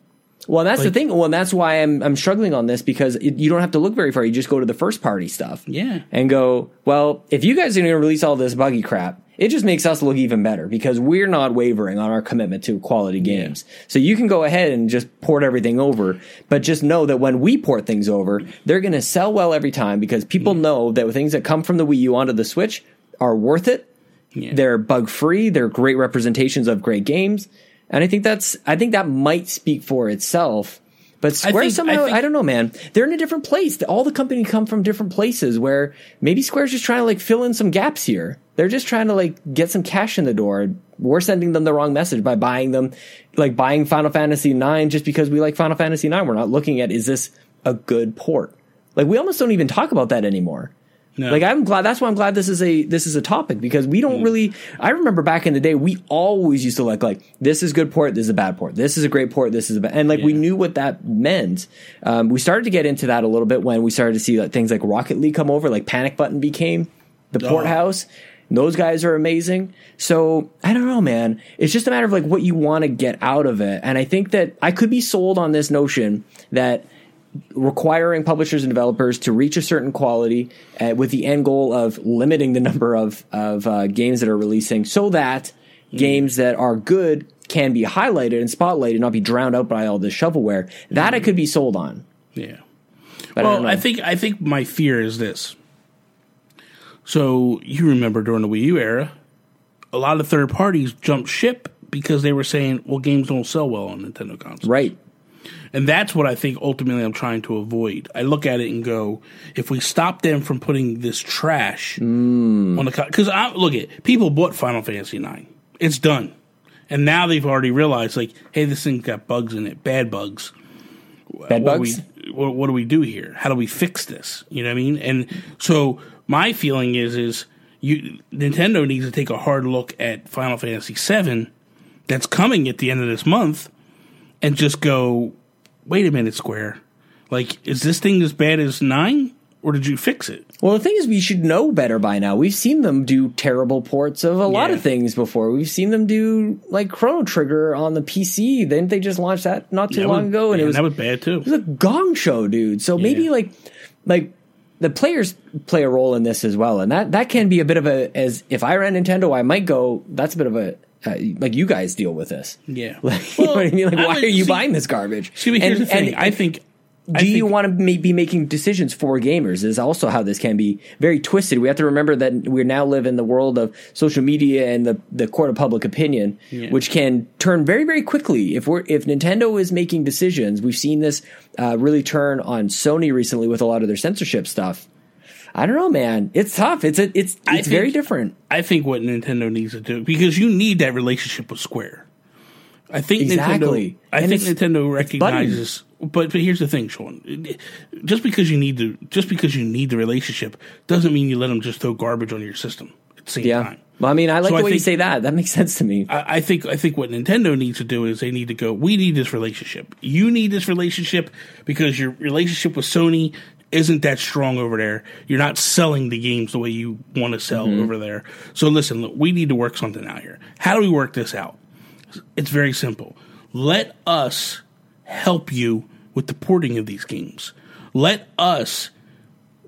Speaker 2: Well, that's
Speaker 1: Like-
Speaker 2: the thing. Well, that's why I'm I'm struggling on this because it, you don't have to look very far. You just go to the first party stuff.
Speaker 1: Yeah.
Speaker 2: And go, well, if you guys are going to release all this buggy crap, it just makes us look even better because we're not wavering on our commitment to quality games. So you can go ahead and just port everything over, but just know that when we port things over, they're going to sell well every time because people know that things that come from the Wii U onto the Switch are worth it.
Speaker 1: Yeah.
Speaker 2: They're bug free. They're great representations of great games. And I think that's, I think that might speak for itself. But Square
Speaker 1: think-
Speaker 2: somehow,
Speaker 1: I
Speaker 2: I, don't know, man. They're in a different place. All the companies come from different places where maybe Square's just trying to like fill in some gaps here. They're just trying to like get some cash in the door. We're sending them the wrong message by buying them, like buying Final Fantasy IX just because we like Final Fantasy IX. We're not looking at, is this a good port? Like we almost don't even talk about that anymore.
Speaker 1: No.
Speaker 2: Like I'm glad. That's why I'm glad this is a this is a topic because we don't really. I remember back in the day, we always used to like like this is good port, this is a bad port, this is a great port, this is a bad, and like we knew what that meant. Um, we started to get into that a little bit when we started to see like things like Rocket League come over, like Panic Button became the port house. Those guys are amazing. So I don't know, man. It's just a matter of like what you want to get out of it. And I think that I could be sold on this notion that requiring publishers and developers to reach a certain quality uh, with the end goal of limiting the number of of uh, games that are releasing, so that games that are good can be highlighted and spotlighted, and not be drowned out by all this shovelware. That I could be sold on.
Speaker 1: Yeah.
Speaker 2: But
Speaker 1: Well,
Speaker 2: don't.
Speaker 1: I think I think my fear is this. So you remember during the Wii U era, a lot of third parties jumped ship because they were saying, "Well, games don't sell well on Nintendo consoles."
Speaker 2: right.
Speaker 1: And that's what I think ultimately I'm trying to avoid. I look at it and go, if we stop them from putting this trash mm. on the because I look at people bought Final Fantasy IX, it's done, and now they've already realized like, hey, this thing's got bugs in it, bad bugs.
Speaker 2: Bad
Speaker 1: what
Speaker 2: bugs.
Speaker 1: Do we, what, what do we do here? How do we fix this? You know what I mean? And so my feeling is is you Nintendo needs to take a hard look at Final Fantasy VII that's coming at the end of this month and just go, wait a minute, Square. Like, is this thing as bad as nine, or did you fix it?
Speaker 2: Well, the thing is, we should know better by now. We've seen them do terrible ports of a lot of things before. We've seen them do like Chrono Trigger on the PC. Didn't they just launch that not too
Speaker 1: That
Speaker 2: long
Speaker 1: was-
Speaker 2: ago? And
Speaker 1: man,
Speaker 2: it was
Speaker 1: that was bad too.
Speaker 2: it was a gong show, dude. So maybe like like the players play a role in this as well, and that that can be a bit of a as if I ran Nintendo, I might go. That's a bit of a uh, like you guys deal with this.
Speaker 1: Yeah.
Speaker 2: Like, you know what I mean? Like,
Speaker 1: I
Speaker 2: why
Speaker 1: would-
Speaker 2: are you
Speaker 1: see-
Speaker 2: buying this garbage?
Speaker 1: See, but here's
Speaker 2: And-
Speaker 1: the thing.
Speaker 2: and-
Speaker 1: I think
Speaker 2: do you
Speaker 1: think-
Speaker 2: want to ma- be making decisions for gamers? Is also how this can be very twisted. We have to remember that we now live in the world of social media and the, the court of public opinion, which can turn very very quickly. If we're if Nintendo is making decisions, we've seen this uh, really turn on Sony recently with a lot of their censorship stuff. I don't know, man. It's tough. It's a, it's it's
Speaker 1: I
Speaker 2: very different.
Speaker 1: I think what Nintendo needs to do because you need that relationship with Square. I think
Speaker 2: Exactly.
Speaker 1: Nintendo. I
Speaker 2: And
Speaker 1: think Nintendo recognizes. But but here's the thing, Sean. Just because you need to, just because you need the relationship, doesn't mean you let them just throw garbage on your system at the same
Speaker 2: Yeah.
Speaker 1: time.
Speaker 2: Well, I mean, I like
Speaker 1: So
Speaker 2: the
Speaker 1: I
Speaker 2: way you say that. That makes sense to me.
Speaker 1: I, I think I think what Nintendo needs to do is they need to go. We need this relationship. You need this relationship because your relationship with Sony isn't that strong over there. You're not selling the games the way you want to sell mm-hmm. over there. So listen, look, we need to work something out here. How do we work this out? It's very simple. Let us help you with the porting of these games. Let us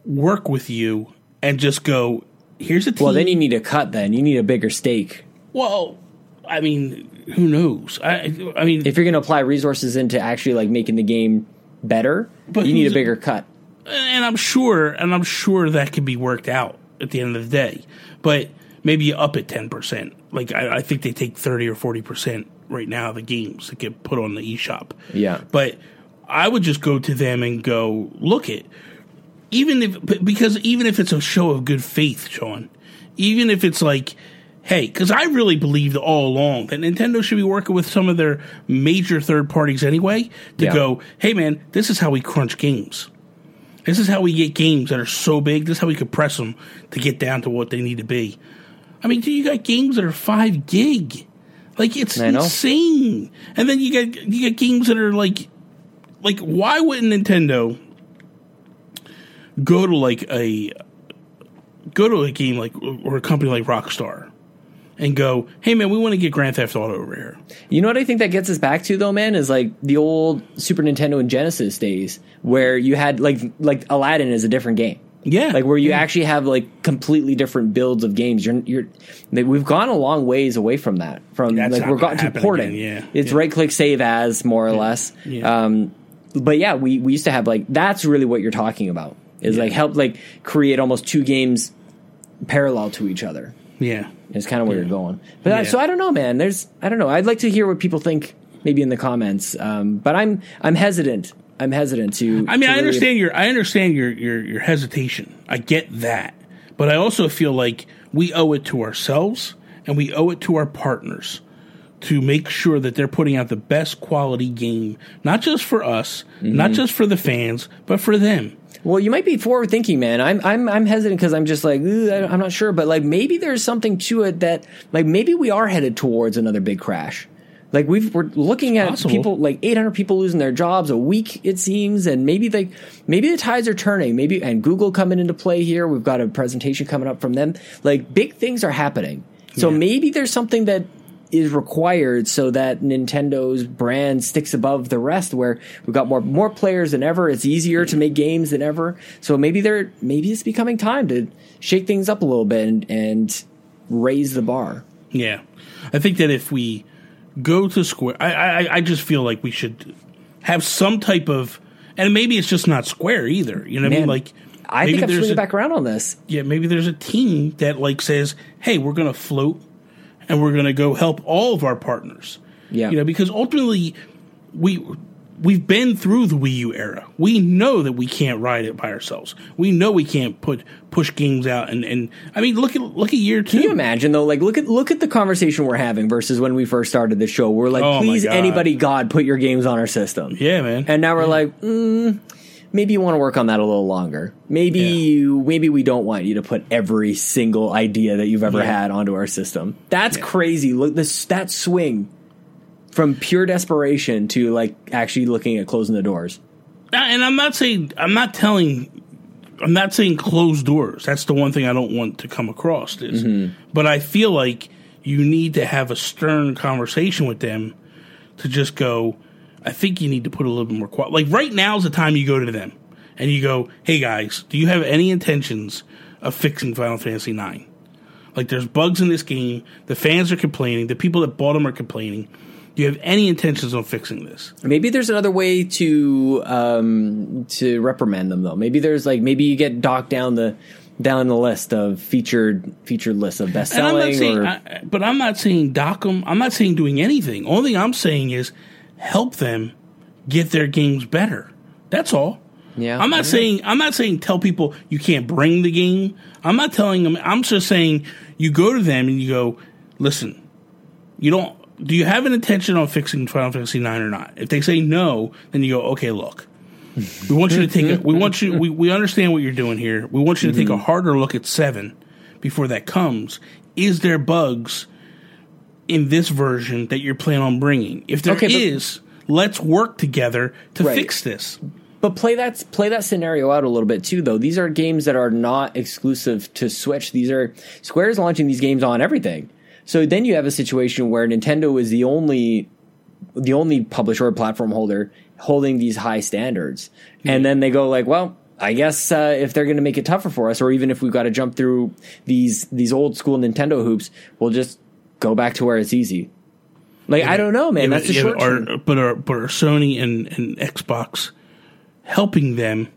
Speaker 1: work with you and just go. Here's a team.
Speaker 2: well, then you need a cut. Then you need a bigger stake.
Speaker 1: Well, I mean, who knows? I, I mean,
Speaker 2: if you're going to apply resources into actually like making the game better,
Speaker 1: But
Speaker 2: you need a bigger cut.
Speaker 1: And I'm sure, and I'm sure that can be worked out at the end of the day. But maybe you up at ten percent. Like I, I think they take thirty or forty percent right now of the games that get put on the eShop.
Speaker 2: Yeah.
Speaker 1: But I would just go to them and go, look it. Even if because even if it's a show of good faith, Sean, even if it's like, hey, because I really believed all along that Nintendo should be working with some of their major third parties anyway to
Speaker 2: Yeah.
Speaker 1: go, hey man, this is how we crunch games. This is how we get games that are so big. This is how we compress them to get down to what they need to be. I mean, dude, you got games that are five gig, like it's insane. And then you got you got games that are like, like why wouldn't Nintendo go to like a go to a game like or a company like Rockstar and go, hey man, we want to get Grand Theft Auto over here.
Speaker 2: You know what I think that gets us back to though, man, is like the old Super Nintendo and Genesis days where you had like like Aladdin is a different game.
Speaker 1: Yeah,
Speaker 2: Like where you
Speaker 1: Yeah.
Speaker 2: actually have like completely different builds of games. You're you're like, we've gone a long ways away from that. From
Speaker 1: That's
Speaker 2: like we're gotten to porting.
Speaker 1: again, yeah.
Speaker 2: It's
Speaker 1: Yeah.
Speaker 2: right click save as more or less.
Speaker 1: Yeah.
Speaker 2: Um but yeah, we, we used to have like that's really what you're talking about. Is like help like create almost two games parallel to each other.
Speaker 1: yeah.
Speaker 2: Is kind of where you're going. But I- so I don't know, man. There's I don't know. I'd like to hear what people think, maybe in the comments. Um, but I'm I'm hesitant. I'm hesitant to.
Speaker 1: I mean,
Speaker 2: to
Speaker 1: I understand your I understand your, your your hesitation. I get that, but I also feel like we owe it to ourselves and we owe it to our partners to make sure that they're putting out the best quality game, not just for us,
Speaker 2: Mm-hmm.
Speaker 1: not just for the fans, but for them.
Speaker 2: Well, you might be forward thinking, man. I'm I'm I'm hesitant because I'm just like I- I'm not sure, but like maybe there's something to it that like maybe we are headed towards another big crash. Like we've we're looking at
Speaker 1: possible.
Speaker 2: people like 800 people losing their jobs a week it seems, and maybe like maybe the tides are turning. Maybe and Google coming into play here. We've got a presentation coming up from them. Like big things are happening. So
Speaker 1: Yeah.
Speaker 2: maybe there's something that is required so that Nintendo's brand sticks above the rest where we've got more more players than ever. It's easier to make games than ever. So maybe they're maybe it's becoming time to shake things up a little bit and, and raise the bar.
Speaker 1: Yeah, I think that if we go to Square, I, I I just feel like we should have some type of, and maybe it's just not Square either. You know what I mean? Like,
Speaker 2: I think I'm swinging
Speaker 1: a-
Speaker 2: back around on this.
Speaker 1: Yeah, maybe there's a team that like says, "Hey, we're going to float, and we're going to go help all of our partners."
Speaker 2: Yeah.
Speaker 1: you know, because ultimately, we we've been through the Wii U era. We know that we can't ride it by ourselves. We know we can't put push games out, and and I mean, look at look at year two.
Speaker 2: Can you imagine though? Like, look at look at the conversation we're having versus when we first started the show. We're like,
Speaker 1: Oh
Speaker 2: please,
Speaker 1: God.
Speaker 2: anybody, God, put your games on our system.
Speaker 1: Yeah, man.
Speaker 2: And now we're like, mm, maybe you want to work on that a little longer. Maybe
Speaker 1: Yeah.
Speaker 2: you, maybe we don't want you to put every single idea that you've ever
Speaker 1: Yeah.
Speaker 2: had onto our system. That's crazy. Look, this that swing from pure desperation to like actually looking at closing the doors.
Speaker 1: and I'm not saying I'm not telling I'm not saying closed doors. That's the one thing I don't want to come across is
Speaker 2: Mm-hmm.
Speaker 1: but I feel like you need to have a stern conversation with them to just go I think you need to put a little bit more qual- like right now is the time you go to them and you go, "Hey guys, do you have any intentions of fixing Final Fantasy 9?" Like there's bugs in this game, the fans are complaining, the people that bought them are complaining. Do you have any intentions on fixing this?
Speaker 2: Maybe there's another way to um, to reprimand them though. Maybe there's like maybe you get docked down the down the list of featured featured list of best
Speaker 1: And I'm not
Speaker 2: selling
Speaker 1: saying,
Speaker 2: or
Speaker 1: I, but I'm not saying dock them. I'm not saying doing anything. Only thing I'm saying is help them get their games better. That's all.
Speaker 2: yeah.
Speaker 1: I'm not saying I'm not saying tell people you can't bring the game. I'm not telling them. I'm just saying you go to them and you go, listen, you don't. Do you have an intention on fixing Final Fantasy Nine or not? If they say no, then you go, okay, look, we want you to take. A, we want you. We, we understand what you're doing here. We want you to take a mm-hmm. harder look at seven before that comes. Is there bugs in this version that you're planning on bringing? If there is,
Speaker 2: Okay, but-
Speaker 1: let's work together to
Speaker 2: Right.
Speaker 1: fix this.
Speaker 2: But play that play that scenario out a little bit too, though. These are games that are not exclusive to Switch. These are Square's launching these games on everything. So then you have a situation where Nintendo is the only the only publisher or platform holder holding these high standards, and then they go like, well. I guess uh, if they're going to make it tougher for us, or even if we've got to jump through these these old school Nintendo hoops, we'll just go back to where it's easy. Like I don't know, man.
Speaker 1: Yeah,
Speaker 2: That's the
Speaker 1: yeah,
Speaker 2: short.
Speaker 1: but are, but are but are Sony and, and Xbox helping them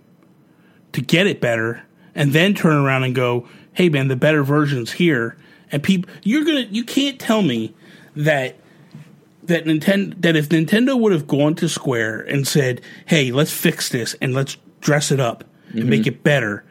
Speaker 1: to get it better, and then turn around and go, "Hey, man, the better version's here." And people, you're gonna, you can't tell me that that Nintendo that if Nintendo would have gone to Square and said, "Hey, let's fix this and let's dress it up and make mm-hmm. it better,"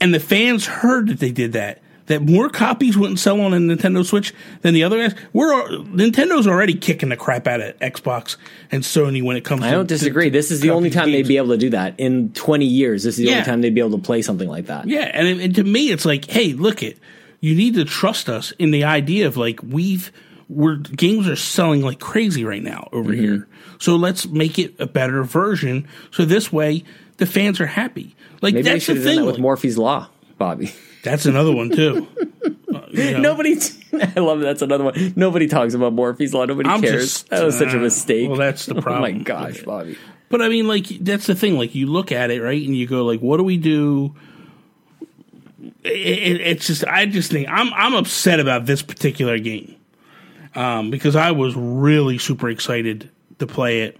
Speaker 1: and the fans heard that they did that. That more copies wouldn't sell on a Nintendo Switch than the other guys. We're Nintendo's already kicking the crap out of Xbox and Sony when it comes. To.
Speaker 2: I don't disagree.
Speaker 1: to-
Speaker 2: this is the only time they'd be able to do that in 20 years. This is the
Speaker 1: Yeah.
Speaker 2: only time they'd be able to play something like that.
Speaker 1: Yeah, and, it- and to me, it's like, hey, look it. You need to trust us in the idea of like we've we're games are selling like crazy right now over
Speaker 2: Mm-hmm.
Speaker 1: here. So let's make it a better version. So this way, the fans are happy. Like
Speaker 2: Maybe
Speaker 1: that's the thing.
Speaker 2: that with Morphies Law, Bobby.
Speaker 1: that's another one too. Uh, you know,
Speaker 2: Nobody, I love it. That's another one. Nobody talks about Morphies Law. Nobody
Speaker 1: I'm
Speaker 2: cares.
Speaker 1: just,
Speaker 2: that was such a
Speaker 1: uh,
Speaker 2: mistake.
Speaker 1: well, that's the problem.
Speaker 2: Oh my gosh. Bobby.
Speaker 1: But I mean, like that's the thing. Like you look at it, right, and you go, like, what do we do? It, it, it's just, I just think I'm I'm upset about this particular game um, because I was really super excited to play it.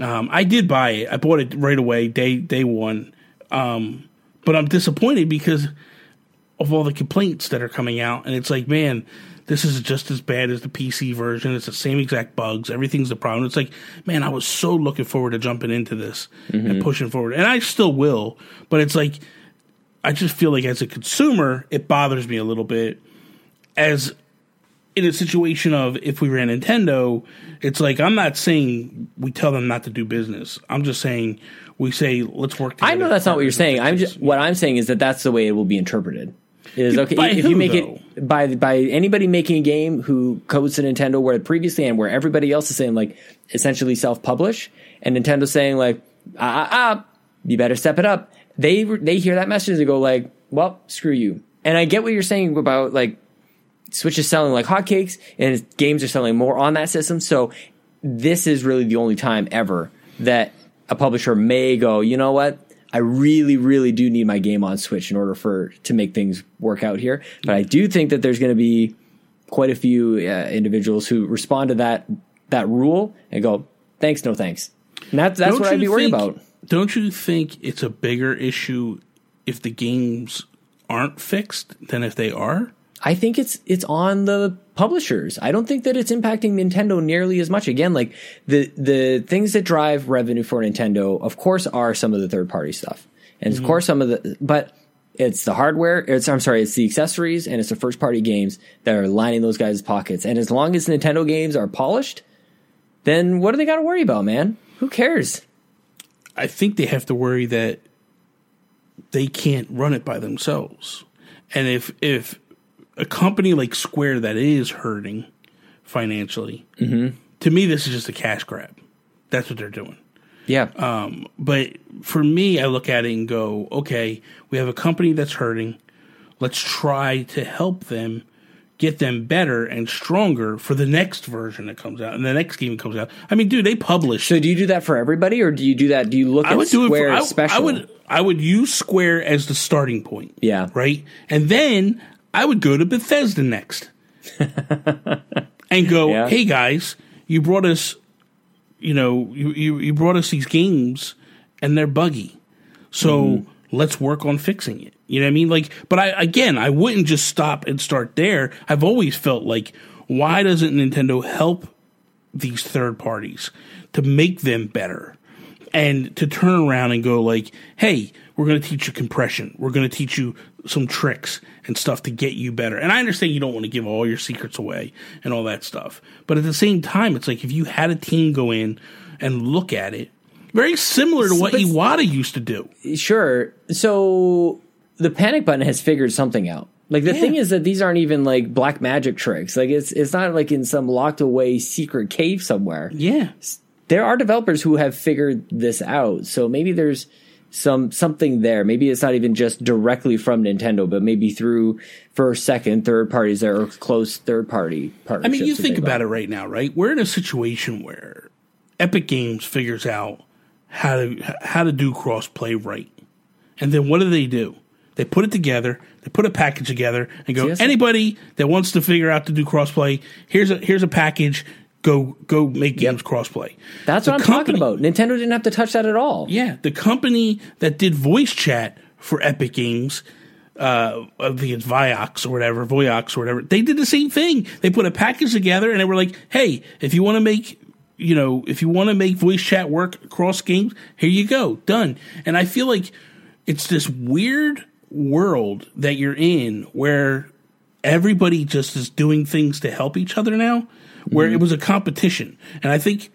Speaker 1: Um, I did buy it. I bought it right away, day day one. Um, but I'm disappointed because of all the complaints that are coming out, and it's like, man, this is just as bad as the PC version. It's the same exact bugs. Everything's the problem. It's like, man, I was so looking forward to jumping into this and mm-hmm. pushing forward, and I still will. But it's like, I just feel like as a consumer, it bothers me a little bit. As in a situation of if we ran Nintendo, it's like I'm not saying we tell them not to do business. I'm just saying we say let's work. together.
Speaker 2: I know that's not what you're saying. I'm just what I'm saying is that that's the way it will be interpreted. Is okay
Speaker 1: by
Speaker 2: if
Speaker 1: who,
Speaker 2: you make
Speaker 1: though?
Speaker 2: it by by anybody making a game who codes to Nintendo where previously and where everybody else is saying like essentially self publish and Nintendo saying like ah ah ah you better step it up. They they hear that message and they go like well screw you. And I get what you're saying about like Switch is selling like hotcakes and games are selling more on that system. So this is really the only time ever that a publisher may go, you know what? I really, really do need my game on Switch in order for to make things work out here. But I do think that there's going to be quite a few uh, individuals who respond to that that rule and go, "Thanks, no thanks." And that's that's
Speaker 1: Don't
Speaker 2: what I'd be worried
Speaker 1: think-
Speaker 2: about.
Speaker 1: Don't you think it's a bigger issue if the games aren't fixed than if they are?
Speaker 2: I think it's it's on the publishers. I don't think that it's impacting Nintendo nearly as much. Again, like the the things that drive revenue for Nintendo, of course, are some of the third party stuff, and of mm-hmm. course some of the but it's the hardware. It's I'm sorry, it's the accessories and it's the first party games that are lining those guys' pockets. And as long as Nintendo games are polished, then what do they got to worry about, man? Who cares?
Speaker 1: I think they have to worry that they can't run it by themselves. And if if a company like Square that is hurting financially, to me this is just a cash grab. That's what they're doing.
Speaker 2: Yeah, um,
Speaker 1: But for me, I look at it and go, okay, we have a company that's hurting. Let's try to help them get them better and stronger for the next version that comes out and the next game that comes out. I mean, dude, they publish.
Speaker 2: so do you do that for everybody, or do you do that? Do you look
Speaker 1: I
Speaker 2: at
Speaker 1: would do it
Speaker 2: Square
Speaker 1: for. I,
Speaker 2: special?
Speaker 1: I would. I would use Square as the starting point.
Speaker 2: Yeah.
Speaker 1: Right. And then I would go to Bethesda next, and go,
Speaker 2: Yeah.
Speaker 1: hey guys, you brought us, you know, you, you, you brought us these games and they're buggy. So
Speaker 2: Mm-hmm.
Speaker 1: let's work on fixing it. You know what I mean? Like, but I, again, I wouldn't just stop and start there. I've always felt like, why doesn't Nintendo help these third parties to make them better? and to turn around and go like, "Hey, we're going to teach you compression. We're going to teach you some tricks and stuff to get you better." And I understand you don't want to give all your secrets away and all that stuff, but at the same time, it's like if you had a team go in and look at it, very similar to what
Speaker 2: But-
Speaker 1: Iwata used to do.
Speaker 2: Sure. So the Panic Button has figured something out. Like the
Speaker 1: Yeah.
Speaker 2: thing is that these aren't even like black magic tricks. Like it's it's not like in some locked away secret cave somewhere.
Speaker 1: Yeah,
Speaker 2: There are developers who have figured this out. So maybe there's some something there. Maybe it's not even just directly from Nintendo, but maybe through first, second, third parties that are close third party partnerships.
Speaker 1: I mean, you think about it right now, right? We're in a situation where Epic Games figures out how to how to do crossplay right, and then what do they do? They put it together. They put a package together and go.
Speaker 2: That's-
Speaker 1: Anybody that wants to figure out to do crossplay, here's a here's a package. Go go make games crossplay.
Speaker 2: That's
Speaker 1: The
Speaker 2: what I'm
Speaker 1: company-
Speaker 2: talking about. Nintendo didn't have to touch that at all.
Speaker 1: Yeah, the company that did voice chat for Epic Games, uh, I think it's Viox or whatever, Voyox or whatever, they did the same thing. They put a package together and they were like, hey, if you want to make, you know, if you want to make voice chat work across games, here you go, done. And I feel like it's this weird world that you're in where everybody just is doing things to help each other now, where it was a competition. And I think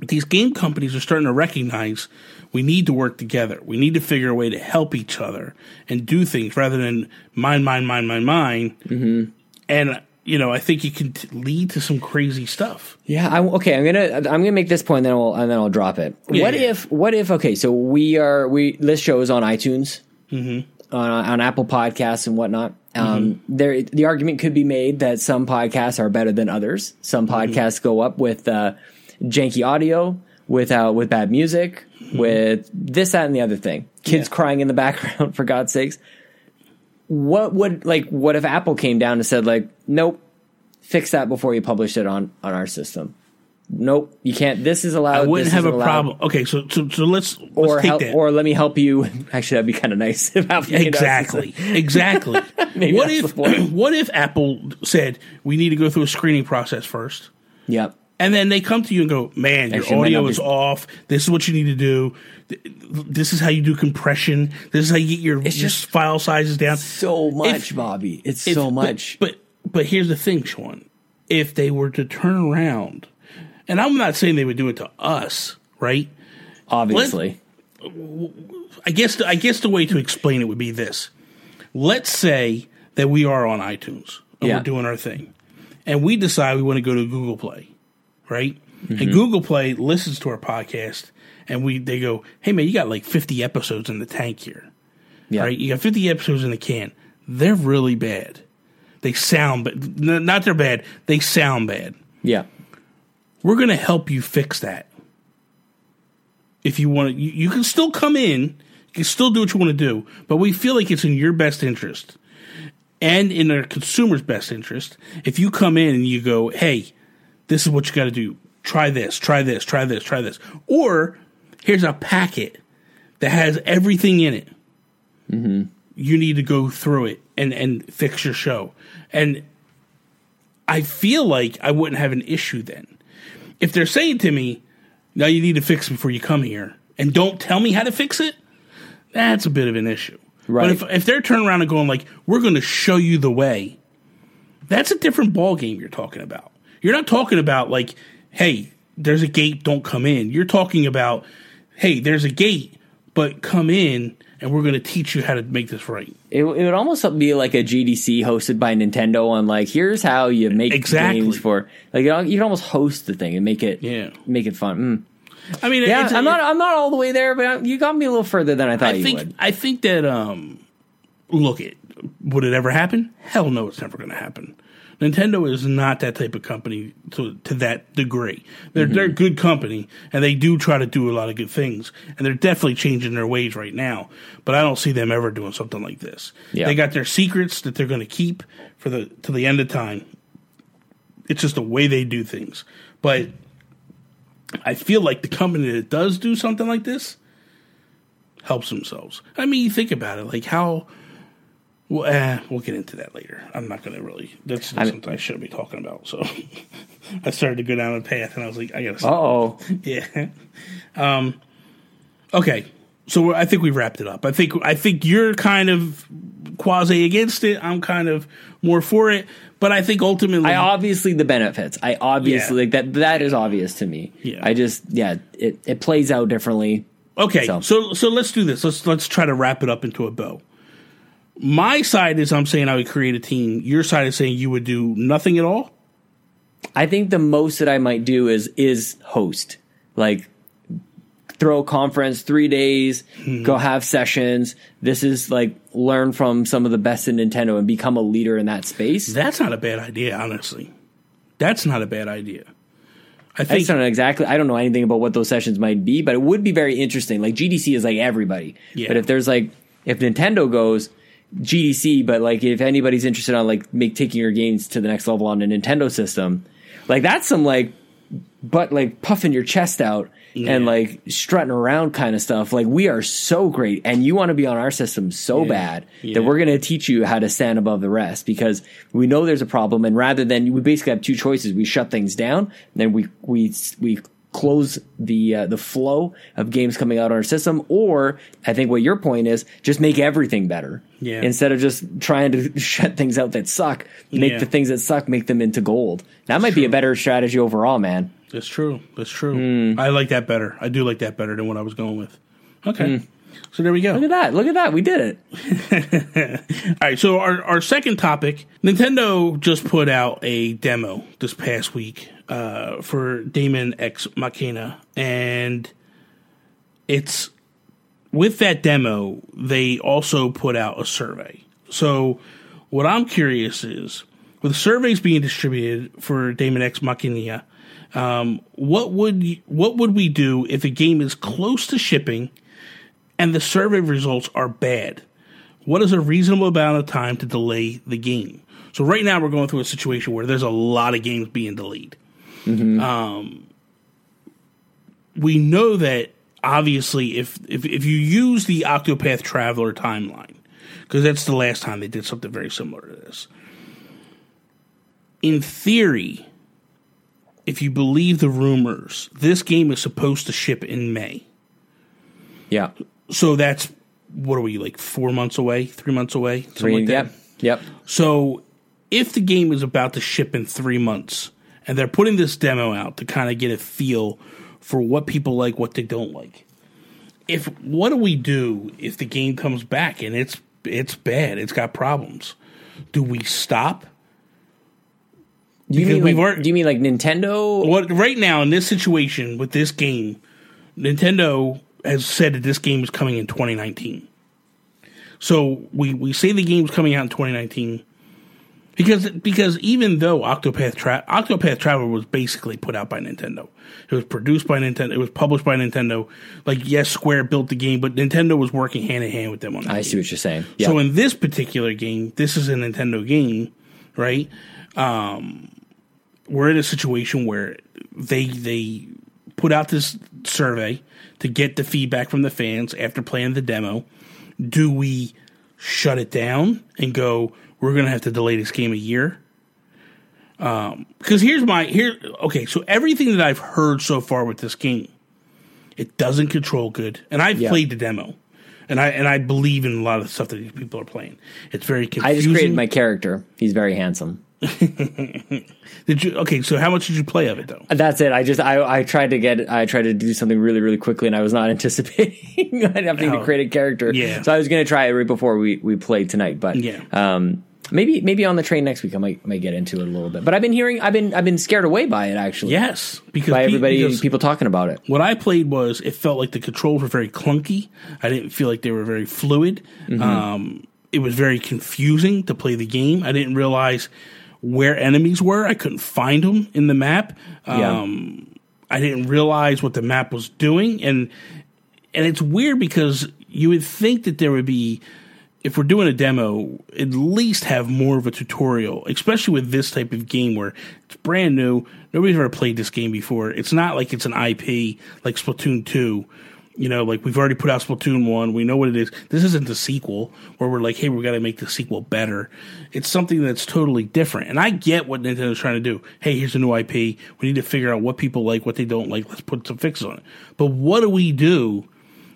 Speaker 1: these game companies are starting to recognize we need to work together. We need to figure a way to help each other and do things rather than mine, mine, mine, mine, mine. Mm-hmm. And you know, I think it can t- lead to some crazy stuff.
Speaker 2: Yeah. I, okay. I'm gonna I'm gonna make this point, then I'll and then I'll drop it.
Speaker 1: Yeah,
Speaker 2: what
Speaker 1: yeah.
Speaker 2: if what if okay? So we are we this show is on iTunes, mm-hmm. On on Apple Podcasts and whatnot. Um,
Speaker 1: Mm-hmm.
Speaker 2: there the argument could be made that some podcasts are better than others. Some
Speaker 1: Mm-hmm.
Speaker 2: podcasts go up with uh, janky audio, without with bad music, with this that and the other thing. Kids
Speaker 1: Mm-hmm. Yeah.
Speaker 2: crying in the background for God's sakes. What would like what if Apple came down and said like, nope, fix that before you publish it on on our system. Nope, you can't. This is allowed.
Speaker 1: I wouldn't have a
Speaker 2: allowed.
Speaker 1: problem. Okay, so so, so let's, let's
Speaker 2: Or
Speaker 1: take
Speaker 2: help,
Speaker 1: that.
Speaker 2: or let me help you. Actually, that'd be kind of nice if Apple came down and said-
Speaker 1: Exactly. Exactly.
Speaker 2: Maybe
Speaker 1: what if what if Apple said we need to go through a screening process first?
Speaker 2: Yep.
Speaker 1: And then they come to you and go, "Man, your
Speaker 2: Actually,
Speaker 1: audio is
Speaker 2: be-
Speaker 1: off. This is what you need to do. This is how you do compression. This is how you get your,
Speaker 2: It's
Speaker 1: your
Speaker 2: just
Speaker 1: file sizes down."
Speaker 2: So much,
Speaker 1: If-
Speaker 2: Bobby. It's
Speaker 1: If-
Speaker 2: so
Speaker 1: but-
Speaker 2: much.
Speaker 1: But, but here's the thing, Sean. If they were to turn around, and I'm not saying they would do it to us, right?
Speaker 2: obviously,
Speaker 1: I guess the, I guess the way to explain it would be this: Let's say that we are on iTunes and
Speaker 2: Yeah.
Speaker 1: we're doing our thing, and we decide we want to go to Google Play, right?
Speaker 2: Mm-hmm.
Speaker 1: And Google Play listens to our podcast, and we they go, "Hey man, you got like 50 episodes in the tank here,
Speaker 2: yeah.
Speaker 1: right? You got 50 episodes in the can. They're really bad. They sound, but not they're bad. They sound bad.
Speaker 2: yeah.
Speaker 1: We're going to help you fix that. If you want to, you, you can still come in, you can still do what you want to do, but we feel like it's in your best interest and in the consumer's best interest. If you come in and you go, hey, this is what you got to do. Try this, try this, try this, try this. Or here's a packet that has everything in it. Mm-hmm. You need to go through it and, and fix your show. And I feel like I wouldn't have an issue then. If they're saying to me, now you need to fix it before you come here, and don't tell me how to fix it, that's a bit of an issue.
Speaker 2: Right.
Speaker 1: But if, if they're turning around and going like, we're going to show you the way, that's a different ball game you're talking about. You're not talking about like, hey, there's a gate, don't come in. You're talking about, hey, there's a gate, but come in and we're going to teach you how to make this right.
Speaker 2: It, it would almost be like a GDC hosted by Nintendo on like here's how you make
Speaker 1: Exactly.
Speaker 2: games for like you you can almost host the thing and make it
Speaker 1: Yeah.
Speaker 2: make it fun. Mm.
Speaker 1: I mean,
Speaker 2: Yeah, I'm not I'm not all the way there, but you got me a little further than I thought
Speaker 1: I
Speaker 2: you
Speaker 1: think
Speaker 2: would.
Speaker 1: I think that um, look it would it ever happen? Hell no, it's never going to happen. Nintendo is not that type of company to to that degree. They're
Speaker 2: Mm-hmm.
Speaker 1: they're a good company and they do try to do a lot of good things and they're definitely changing their ways right now. But I don't see them ever doing something like this.
Speaker 2: Yeah.
Speaker 1: They got their secrets that they're going to keep for the to the end of time. It's just the way they do things. But I feel like the company that does do something like this helps themselves. I mean, you think about it, like how. Well, eh, we'll get into that later. I'm not going to really. That's
Speaker 2: I mean-
Speaker 1: something I shouldn't be talking about. So I started to go down a path, and I was like, I got to stop.
Speaker 2: oh.
Speaker 1: Yeah. Um, okay. So we're- I think we wrapped it up. I think I think you're kind of quasi against it. I'm kind of more for it. But I think ultimately,
Speaker 2: I obviously the benefits. I obviously
Speaker 1: Yeah.
Speaker 2: like that. That is obvious to me.
Speaker 1: Yeah.
Speaker 2: I just yeah. It it plays out differently.
Speaker 1: okay.
Speaker 2: so-
Speaker 1: So so let's do this. Let's let's try to wrap it up into a bow. My side is I'm saying I would create a team. Your side is saying you would do nothing at all.
Speaker 2: I think the most that I might do is is host like throw a conference three days,
Speaker 1: Hmm.
Speaker 2: go have sessions. This is like learn from some of the best in Nintendo and become a leader in that space.
Speaker 1: That's not a bad idea, honestly. That's not a bad idea. I
Speaker 2: I
Speaker 1: think
Speaker 2: just don't know exactly. I don't know anything about what those sessions might be, but it would be very interesting. Like GDC is like everybody,
Speaker 1: Yeah.
Speaker 2: but if there's like if Nintendo goes GDC, but like if anybody's interested on like make taking your games to the next level on a Nintendo system, like that's some like but like puffing your chest out and like strutting around kind of stuff. Like we are so great, and you want to be on our system so bad
Speaker 1: Yeah.
Speaker 2: that we're going to teach you how to stand above the rest because we know there's a problem. And rather than we basically have two choices: we shut things down, and then we we we close the uh, the flow of games coming out on our system, or I think what your point is, just make everything better.
Speaker 1: Yeah.
Speaker 2: Instead of just trying to shut things out that suck, make
Speaker 1: Yeah.
Speaker 2: the things that suck make them into gold. That might be a better strategy overall, man.
Speaker 1: That's true. That's true.
Speaker 2: Hmm.
Speaker 1: I like that better. I do like that better than what I was going with. Okay. So there we go.
Speaker 2: Look at that! Look at that! We did it.
Speaker 1: All right, so our, our second topic Nintendo just put out a demo this past week uh, for Daemon X Machina, and it's with that demo, they also put out a survey. So, what I'm curious is with surveys being distributed for Daemon X Machina, um, what would what would we do if a game is close to shipping and the survey results are bad? what is a reasonable amount of time to delay the game? So right now we're going through a situation where there's a lot of games being delayed. Um, we know that obviously if, if if you use the Octopath Traveler timeline, because that's the last time they did something very similar to this. In theory, if you believe the rumors, this game is supposed to ship in May.
Speaker 2: Yeah.
Speaker 1: So that's what are we like four months away, three months away, something
Speaker 2: Three,
Speaker 1: like that.
Speaker 2: yep. Yep.
Speaker 1: So if the game is about to ship in three months, and they're putting this demo out to kind of get a feel for what people like, what they don't like. If what do we do if the game comes back and it's it's bad, it's got problems? Do we stop?
Speaker 2: Do you
Speaker 1: Because
Speaker 2: mean like, do you mean like Nintendo?
Speaker 1: What right now in this situation with this game, Nintendo has said that this game is coming in 2019. So we we say the game's coming out in 2019 because because even though Octopath Tra- Octopath Traveler was basically put out by Nintendo, it was produced by Nintendo, it was published by Nintendo. Like yes, Square built the game, but Nintendo was working hand in hand with them on that.
Speaker 2: I
Speaker 1: game.
Speaker 2: see what you're saying. Yeah.
Speaker 1: So in this particular game, this is a Nintendo game, right? Um, we're in a situation where they they put out this survey to get the feedback from the fans after playing the demo. Do we shut it down and go? We're going to have to delay this game a year. Um, because here's my here. Okay, so everything that I've heard so far with this game, it doesn't control good, and I've
Speaker 2: Yeah.
Speaker 1: played the demo, and I and I believe in a lot of the stuff that these people are playing. It's very confusing.
Speaker 2: I just created my character. He's very handsome.
Speaker 1: Did you? Okay, so how much did you play of it though?
Speaker 2: That's it. I just I I tried to get I tried to do something really really quickly and I was not anticipating having
Speaker 1: Oh.
Speaker 2: to create a character.
Speaker 1: Yeah.
Speaker 2: So I was going to try it right before we we played tonight, but
Speaker 1: Yeah.
Speaker 2: Um, maybe maybe on the train next week I might might get into it a little bit. But I've been hearing I've been I've been scared away by it actually.
Speaker 1: Yes, because
Speaker 2: By everybody
Speaker 1: because
Speaker 2: people talking about it.
Speaker 1: what I played was it felt like the controls were very clunky. I didn't feel like they were very fluid.
Speaker 2: Mm-hmm.
Speaker 1: Um, it was very confusing to play the game. I didn't realize where enemies were. I couldn't find them in the map.
Speaker 2: Yeah.
Speaker 1: Um, I didn't realize what the map was doing, and and it's weird because you would think that there would be if we're doing a demo, at least have more of a tutorial, especially with this type of game where it's brand new. Nobody's ever played this game before. It's not like it's an IP like Splatoon 2. You know, like we've already put out Splatoon 1. We know what it is. This isn't the sequel where we're like, hey, we've got to make the sequel better. It's something that's totally different. And I get what Nintendo's trying to do. Hey, here's a new IP. We need to figure out what people like, what they don't like. Let's put some fixes on it. But what do we do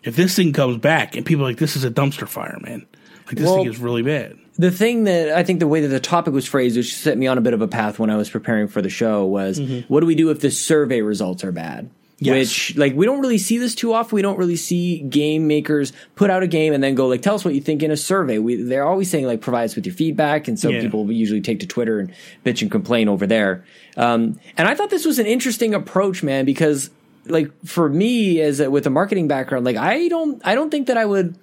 Speaker 1: if this thing comes back and people are like, this is a dumpster fire, man? Like this
Speaker 2: Well-
Speaker 1: thing is really bad.
Speaker 2: the thing that I think the way that the topic was phrased, which set me on a bit of a path when I was preparing for the show, was mm-hmm. what do we do if the survey results are bad?
Speaker 1: Yes.
Speaker 2: Which, like, we don't really see this too often. We don't really see game makers put out a game and then go, like, tell us what you think in a survey. We, they're always saying, like, provide us with your feedback. And so
Speaker 1: Yeah.
Speaker 2: people usually take to Twitter and bitch and complain over there. Um, and I thought this was an interesting approach, man, because, like, for me, as a, with a marketing background, like, I don't, I don't think that I would,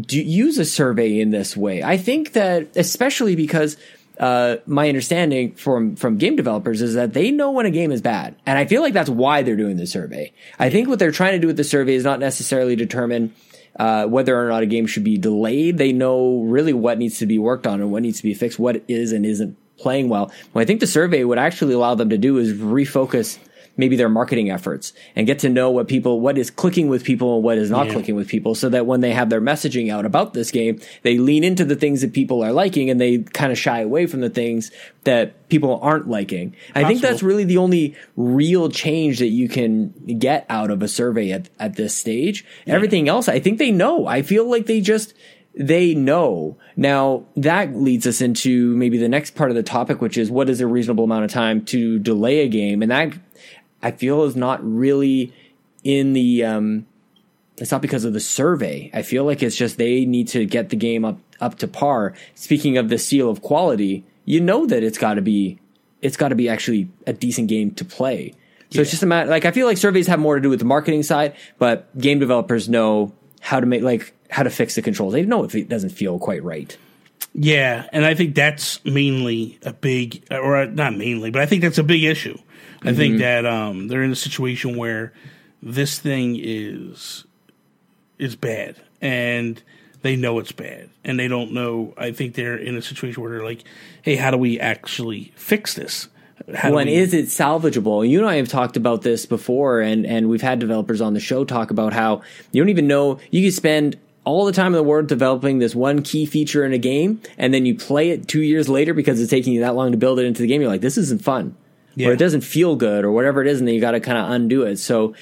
Speaker 2: do, use a survey in this way. I think that especially because uh, my understanding from from game developers is that they know when a game is bad, and I feel like that's why they're doing the survey. I think what they're trying to do with the survey is not necessarily determine. Uh, whether or not a game should be delayed, they know really what needs to be worked on and what needs to be fixed, what is and isn't playing well. What I think the survey would actually allow them to do is refocus maybe their marketing efforts and get to know what people what is clicking with people and what is not
Speaker 1: Yeah.
Speaker 2: clicking with people so that when they have their messaging out about this game they lean into the things that people are liking and they kind of shy away from the things that people aren't liking. I think that's really the only real change that you can get out of a survey at, at this stage. Everything else i think they know. I feel like they just they know. Now that leads us into maybe the next part of the topic, which is what is a reasonable amount of time to delay a game, and that I feel is not really in the. Um, it's not because of the survey. I feel like it's just they need to get the game up up to par. Speaking of the seal of quality, you know that it's got to be it's got to be actually a decent game to play. So it's just a matter. Like I feel like surveys have more to do with the marketing side, but game developers know how to make like how to fix the controls. They know if it doesn't feel quite right.
Speaker 1: Yeah, and I think that's mainly a big, or not mainly, but I think that's a big issue. I think that um, they're in a situation where this thing is is bad, and they know it's bad, and they don't know. I think they're in a situation where they're like, "Hey, how do we actually fix this? How
Speaker 2: when
Speaker 1: we-
Speaker 2: is it salvageable? You and I have talked about this before, and and we've had developers on the show talk about how you don't even know you can spend all the time in the world developing this one key feature in a game, and then you play it two years later because it's taking you that long to build it into the game. You're like, this isn't fun,
Speaker 1: Yeah.
Speaker 2: or it doesn't feel good, or whatever it is, and then you got to kind of undo it. So.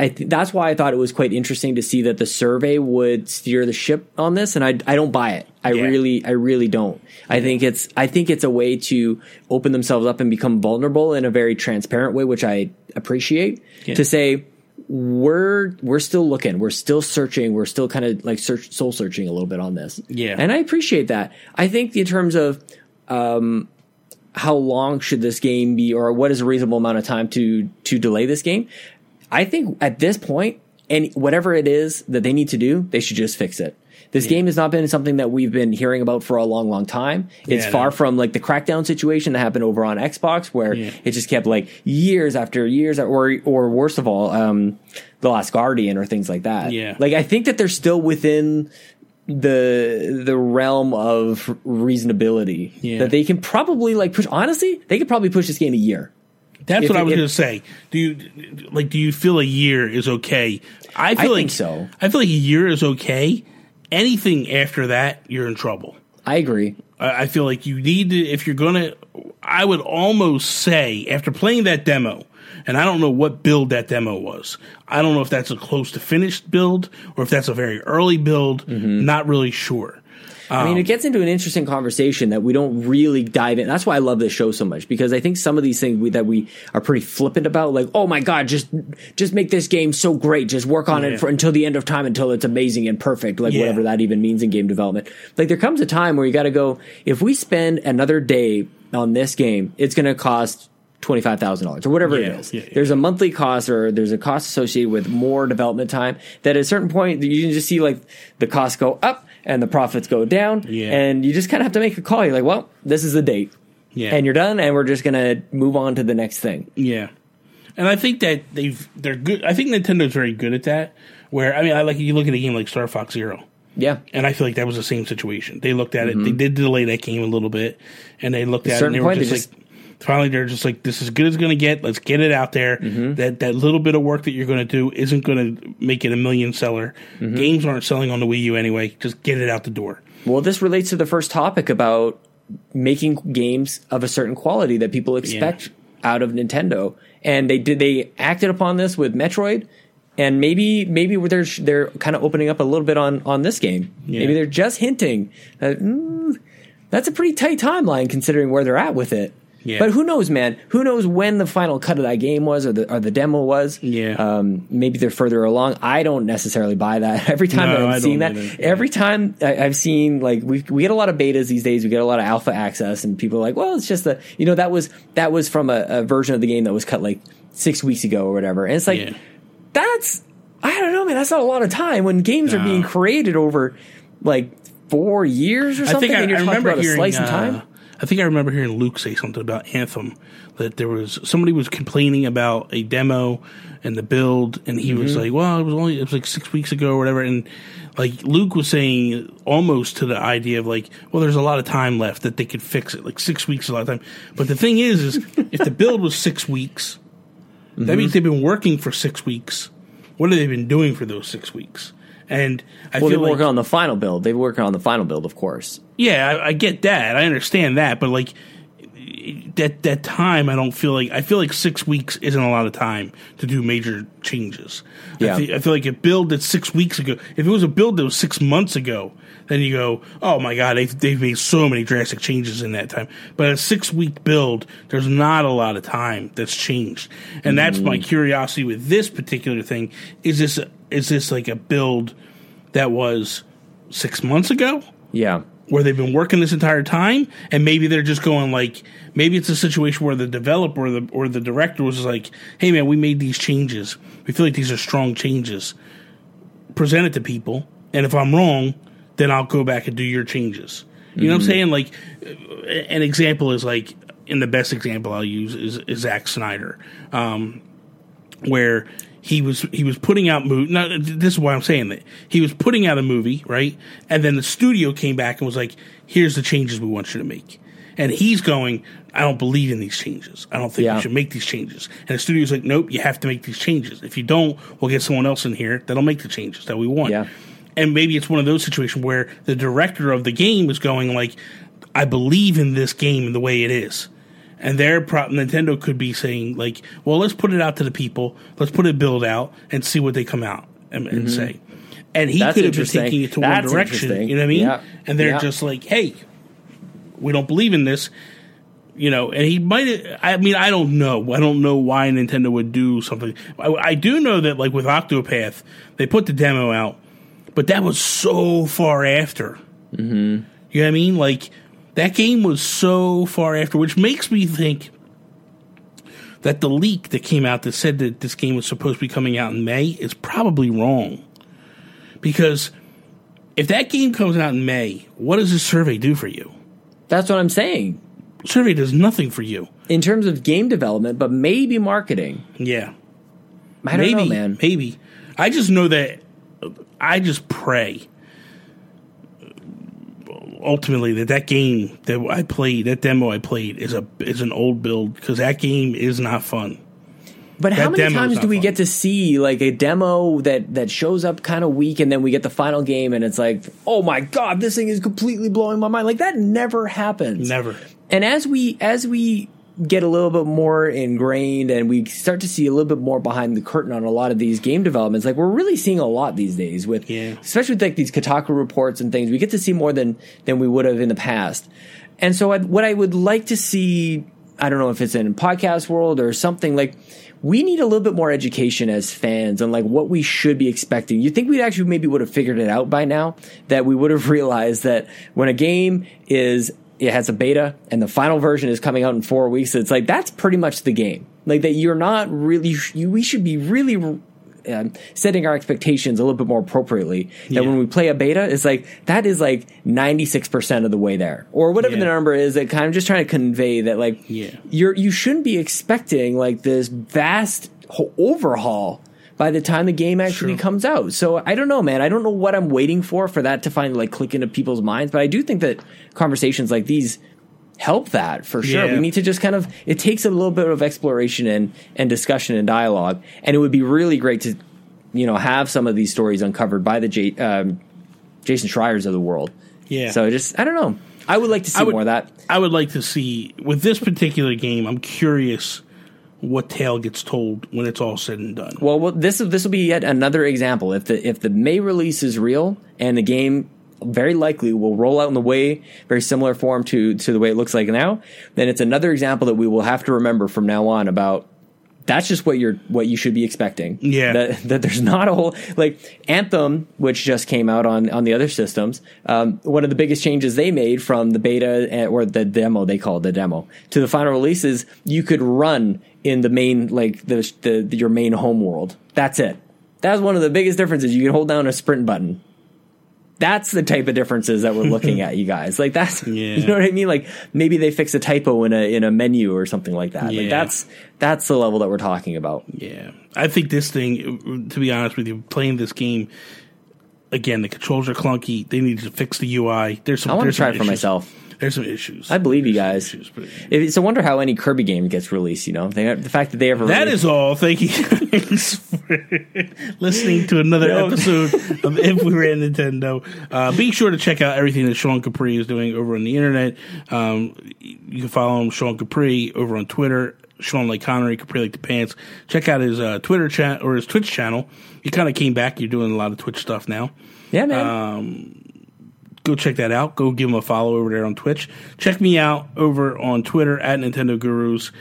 Speaker 2: I th- that's why I thought it was quite interesting to see that the survey would steer the ship on this, and I I don't buy it. I
Speaker 1: Yeah.
Speaker 2: really I really don't. I think it's I think it's a way to open themselves up and become vulnerable in a very transparent way, which I appreciate.
Speaker 1: Yeah.
Speaker 2: To say we're we're still looking, we're still searching, we're still kind of like search soul searching a little bit on this.
Speaker 1: Yeah.
Speaker 2: and I appreciate that. I think in terms of um, how long should this game be, or what is a reasonable amount of time to to delay this game? I think at this point, and whatever it is that they need to do, they should just fix it. This game has not been something that we've been hearing about for a long, long time. It's
Speaker 1: Yeah,
Speaker 2: far
Speaker 1: no.
Speaker 2: from like the Crackdown situation that happened over on Xbox, where
Speaker 1: Yeah.
Speaker 2: it just kept like years after years, or or worst of all, um, the Last Guardian or things like that.
Speaker 1: Yeah.
Speaker 2: like I think that they're still within the the realm of reasonability
Speaker 1: Yeah.
Speaker 2: that they can probably like push. Honestly, they could probably push this game a year.
Speaker 1: That's
Speaker 2: if
Speaker 1: what I was going to say. Do you like? Do you feel a year is okay? I feel
Speaker 2: I
Speaker 1: like
Speaker 2: think so.
Speaker 1: I feel like a year is okay. Anything after that, you're in trouble.
Speaker 2: I agree.
Speaker 1: I I feel like you need to if you're gonna. I would almost say after playing that demo, and I don't know what build that demo was. I don't know if that's a close to finished build or if that's a very early build.
Speaker 2: Mm-hmm.
Speaker 1: Not really sure.
Speaker 2: I mean, it um, gets into an interesting conversation that we don't really dive in. That's why I love this show so much because I think some of these things we, that we are pretty flippant about, like, oh my god, just just make this game so great, just work on
Speaker 1: Yeah.
Speaker 2: it for until the end of time until it's amazing and perfect, like
Speaker 1: Yeah.
Speaker 2: whatever that even means in game development. Like, there comes a time where you got to go. If we spend another day on this game, it's going to cost. Twenty five thousand dollars or whatever
Speaker 1: Yeah,
Speaker 2: it is.
Speaker 1: yeah, yeah.
Speaker 2: There's a monthly cost or there's a cost associated with more development time. That at a certain point you can just see like the costs go up and the profits go down.
Speaker 1: Yeah.
Speaker 2: And you just kind of have to make a call. You're like, well, this is the date.
Speaker 1: Yeah.
Speaker 2: And you're done, and we're just gonna move on to the next thing.
Speaker 1: Yeah, and I think that they've they're good. I think Nintendo's very good at that. Where I mean, I like you look at a game like Star Fox Zero.
Speaker 2: Yeah.
Speaker 1: And I feel like that was the same situation. They looked at it. Mm-hmm. They did delay that game a little bit, and they looked at it and they were
Speaker 2: they
Speaker 1: just like, finally, they're just like, this is good as going to get. Let's get it out there. That that little bit of work that you're going to do isn't going to make it a million seller. Games aren't selling on the Wii U anyway. Just get it out the door.
Speaker 2: Well, this relates to the first topic about making games of a certain quality that people expect out of Nintendo, and they did they acted upon this with Metroid, and maybe maybe they're they're kind of opening up a little bit on on this game.
Speaker 1: Yeah.
Speaker 2: Maybe they're just hinting that mm, that's a pretty tight timeline considering where they're at with it.
Speaker 1: Yeah.
Speaker 2: But who knows, man? Who knows when the final cut of that game was, or the or the demo was?
Speaker 1: Yeah.
Speaker 2: Um, maybe they're further along. I don't necessarily buy that. Every time
Speaker 1: No,
Speaker 2: that
Speaker 1: I
Speaker 2: I'm that,
Speaker 1: either.
Speaker 2: every time I, I've seen like we we get a lot of betas these days. We get a lot of alpha access, and people are like, well, it's just a you know that was that was from a, a version of the game that was cut like six weeks ago or whatever. And it's like
Speaker 1: Yeah.
Speaker 2: that's I don't know, man. That's not a lot of time when games are being created over like four years or
Speaker 1: I
Speaker 2: something.
Speaker 1: think I,
Speaker 2: and you're
Speaker 1: I
Speaker 2: talking
Speaker 1: remember
Speaker 2: about a
Speaker 1: hearing.
Speaker 2: slice in
Speaker 1: uh,
Speaker 2: time.
Speaker 1: I think I remember hearing Luke say something about Anthem that there was somebody was complaining about a demo and the build, and he was
Speaker 2: Mm-hmm.
Speaker 1: like, "Well, it was only it was like six weeks ago or whatever." And like Luke was saying, almost to the idea of like, "Well, there's a lot of time left that they could fix it. Like six weeks is a lot of time." But the thing is, is if the build was six weeks, that
Speaker 2: Mm-hmm.
Speaker 1: means they've been working for six weeks. What have they been doing for those six weeks? And I
Speaker 2: Well, they're
Speaker 1: feel like
Speaker 2: working on the final build. They're working on the final build, of course.
Speaker 1: yeah, I, I get that. I understand that, but like that that time, I don't feel like I feel like six weeks isn't a lot of time to do major changes.
Speaker 2: Yeah.
Speaker 1: I, I feel like a build that's six weeks ago. If it was a build that was six months ago, then you go, oh my god, they've they've made so many drastic changes in that time. But a six week build, there's not a lot of time that's changed, and that's my mm. curiosity with this particular thing. Is this is this like a build that was six months ago?
Speaker 2: Yeah.
Speaker 1: where they've been working this entire time, and maybe they're just going like maybe it's a situation where the developer or the or the director was like, "Hey man, we made these changes. We feel like these are strong changes. Present it to people, and if I'm wrong, then I'll go back and do your changes." You know what I'm saying? Like an example is like, and the best example I'll use is, is Zack Snyder, um, where he was he was putting out movie. Now, this is why I'm saying that he was putting out a movie, right? And then the studio came back and was like, "Here's the changes we want you to make." And he's going, "I don't believe in these changes. I don't think
Speaker 2: Yeah.
Speaker 1: you should make these changes." And the studio's like, "Nope, you have to make these changes. If you don't, we'll get someone else in here that'll make the changes that we want."
Speaker 2: Yeah.
Speaker 1: And maybe it's one of those situations where the director of the game is going like, "I believe in this game and the way it is." And their pro- Nintendo could be saying like, "Well, let's put it out to the people. Let's put it build out and see what they come out and, and say." And he
Speaker 2: Mm-hmm. That's
Speaker 1: could have been taking it to
Speaker 2: That's
Speaker 1: one direction. You know what I mean?
Speaker 2: Yeah.
Speaker 1: And they're
Speaker 2: Yeah.
Speaker 1: just like, "Hey, we don't believe in this." You know, and he might. I mean, I don't know. I don't know why Nintendo would do something. I, I do know that, like with Octopath, they put the demo out, but that was so far after. Mm-hmm. You know what I mean? Like that game was so far after, which makes me think that the leak that came out that said that this game was supposed to be coming out in May is probably wrong. Because if that game comes out in May, what does this survey do for you?
Speaker 2: That's what I'm saying.
Speaker 1: Survey does nothing for you.
Speaker 2: In terms of game development, but maybe marketing.
Speaker 1: Yeah.
Speaker 2: I don't
Speaker 1: maybe,
Speaker 2: know, man.
Speaker 1: Maybe. I just know that I just pray ultimately that that game that I played, that demo I played is a is an old build because that game is not fun.
Speaker 2: But how
Speaker 1: That
Speaker 2: many
Speaker 1: demo's
Speaker 2: times do we
Speaker 1: fun.
Speaker 2: get to see like a demo that that shows up kind of weak, and then we get the final game, and it's like, oh my god, this thing is completely blowing my mind. Like that never happens.
Speaker 1: Never.
Speaker 2: And as we as we get a little bit more ingrained and we start to see a little bit more behind the curtain on a lot of these game developments, like we're really seeing a lot these days with
Speaker 1: Yeah.
Speaker 2: especially with like these Kotaku reports and things. We get to see more than than we would have in the past. And so I, what I would like to see, I don't know if it's in podcast world or something like we need a little bit more education as fans on like what we should be expecting. You think we actually maybe would have figured it out by now that we would have realized that when a game is it has a beta and the final version is coming out in four weeks, it's like that's pretty much the game. Like that you're not really you, we should be really um, setting our expectations a little bit more appropriately. That
Speaker 1: Yeah.
Speaker 2: when we play a beta, it's like that is like ninety six percent of the way there, or whatever the number is. That kind of just trying to convey that like
Speaker 1: Yeah.
Speaker 2: you're you shouldn't be expecting like this vast overhaul by the time the game actually
Speaker 1: True.
Speaker 2: comes out. So I don't know, man. I don't know what I'm waiting for for that to finally like click into people's minds, but I do think that conversations like these help that for sure.
Speaker 1: Yeah.
Speaker 2: We need to just kind of it takes a little bit of exploration and and discussion and dialogue, and it would be really great to you know have some of these stories uncovered by the J, um, Jason Schreiers of the world.
Speaker 1: Yeah.
Speaker 2: So just I don't know. I would like to see
Speaker 1: would-
Speaker 2: more of that.
Speaker 1: I would like to see with this particular game. I'm curious what tale gets told when it's all said and done.
Speaker 2: Well, well this this will be yet another example. If the if the May release is real and the game very likely will roll out in the way very similar form to to the way it looks like now, then it's another example that we will have to remember from now on about that's just what you're what you should be expecting.
Speaker 1: Yeah.
Speaker 2: That that there's not a whole like Anthem, which just came out on on the other systems. Um, one of the biggest changes they made from the beta eh, or the demo they call it the demo to the final release is you could run in the main like the, the your main home world. That's it. That's one of the biggest differences. You can hold down a sprint button. That's the type of differences that we're looking at, you guys. Like that's,
Speaker 1: Yeah.
Speaker 2: you know what I mean? Like maybe they fix a typo in a in a menu or something like that. Like that's that's the level that we're talking about.
Speaker 1: Yeah, I think this thing. To be honest with you, playing this game again, the controls are clunky. They need to fix the UI. There's some.
Speaker 2: I want to try it for myself.
Speaker 1: There's some issues.
Speaker 2: I believe you guys.
Speaker 1: some issues, but-
Speaker 2: It's a wonder how any Kirby game gets released. You know, they, the fact that they ever
Speaker 1: That
Speaker 2: released-
Speaker 1: is all. Thank you guys for listening to another
Speaker 2: No.
Speaker 1: episode of If We Ran Nintendo. Uh, be sure to check out everything that Sean Capri is doing over on the internet. Um, you can follow him, Sean Capri, over on Twitter. Sean like Connery, Capri like the pants. Check out his uh, Twitter chat or his Twitch channel. You kind of came back. You're doing a lot of Twitch stuff now.
Speaker 2: yeah, man.
Speaker 1: um, go check that out. Go give him a follow over there on Twitch. Check me out over on Twitter at Nintendo Gurus.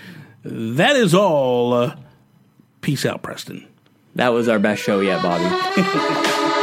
Speaker 1: That is all. Uh, peace out, Preston.
Speaker 2: that was our best show yet, Bobby.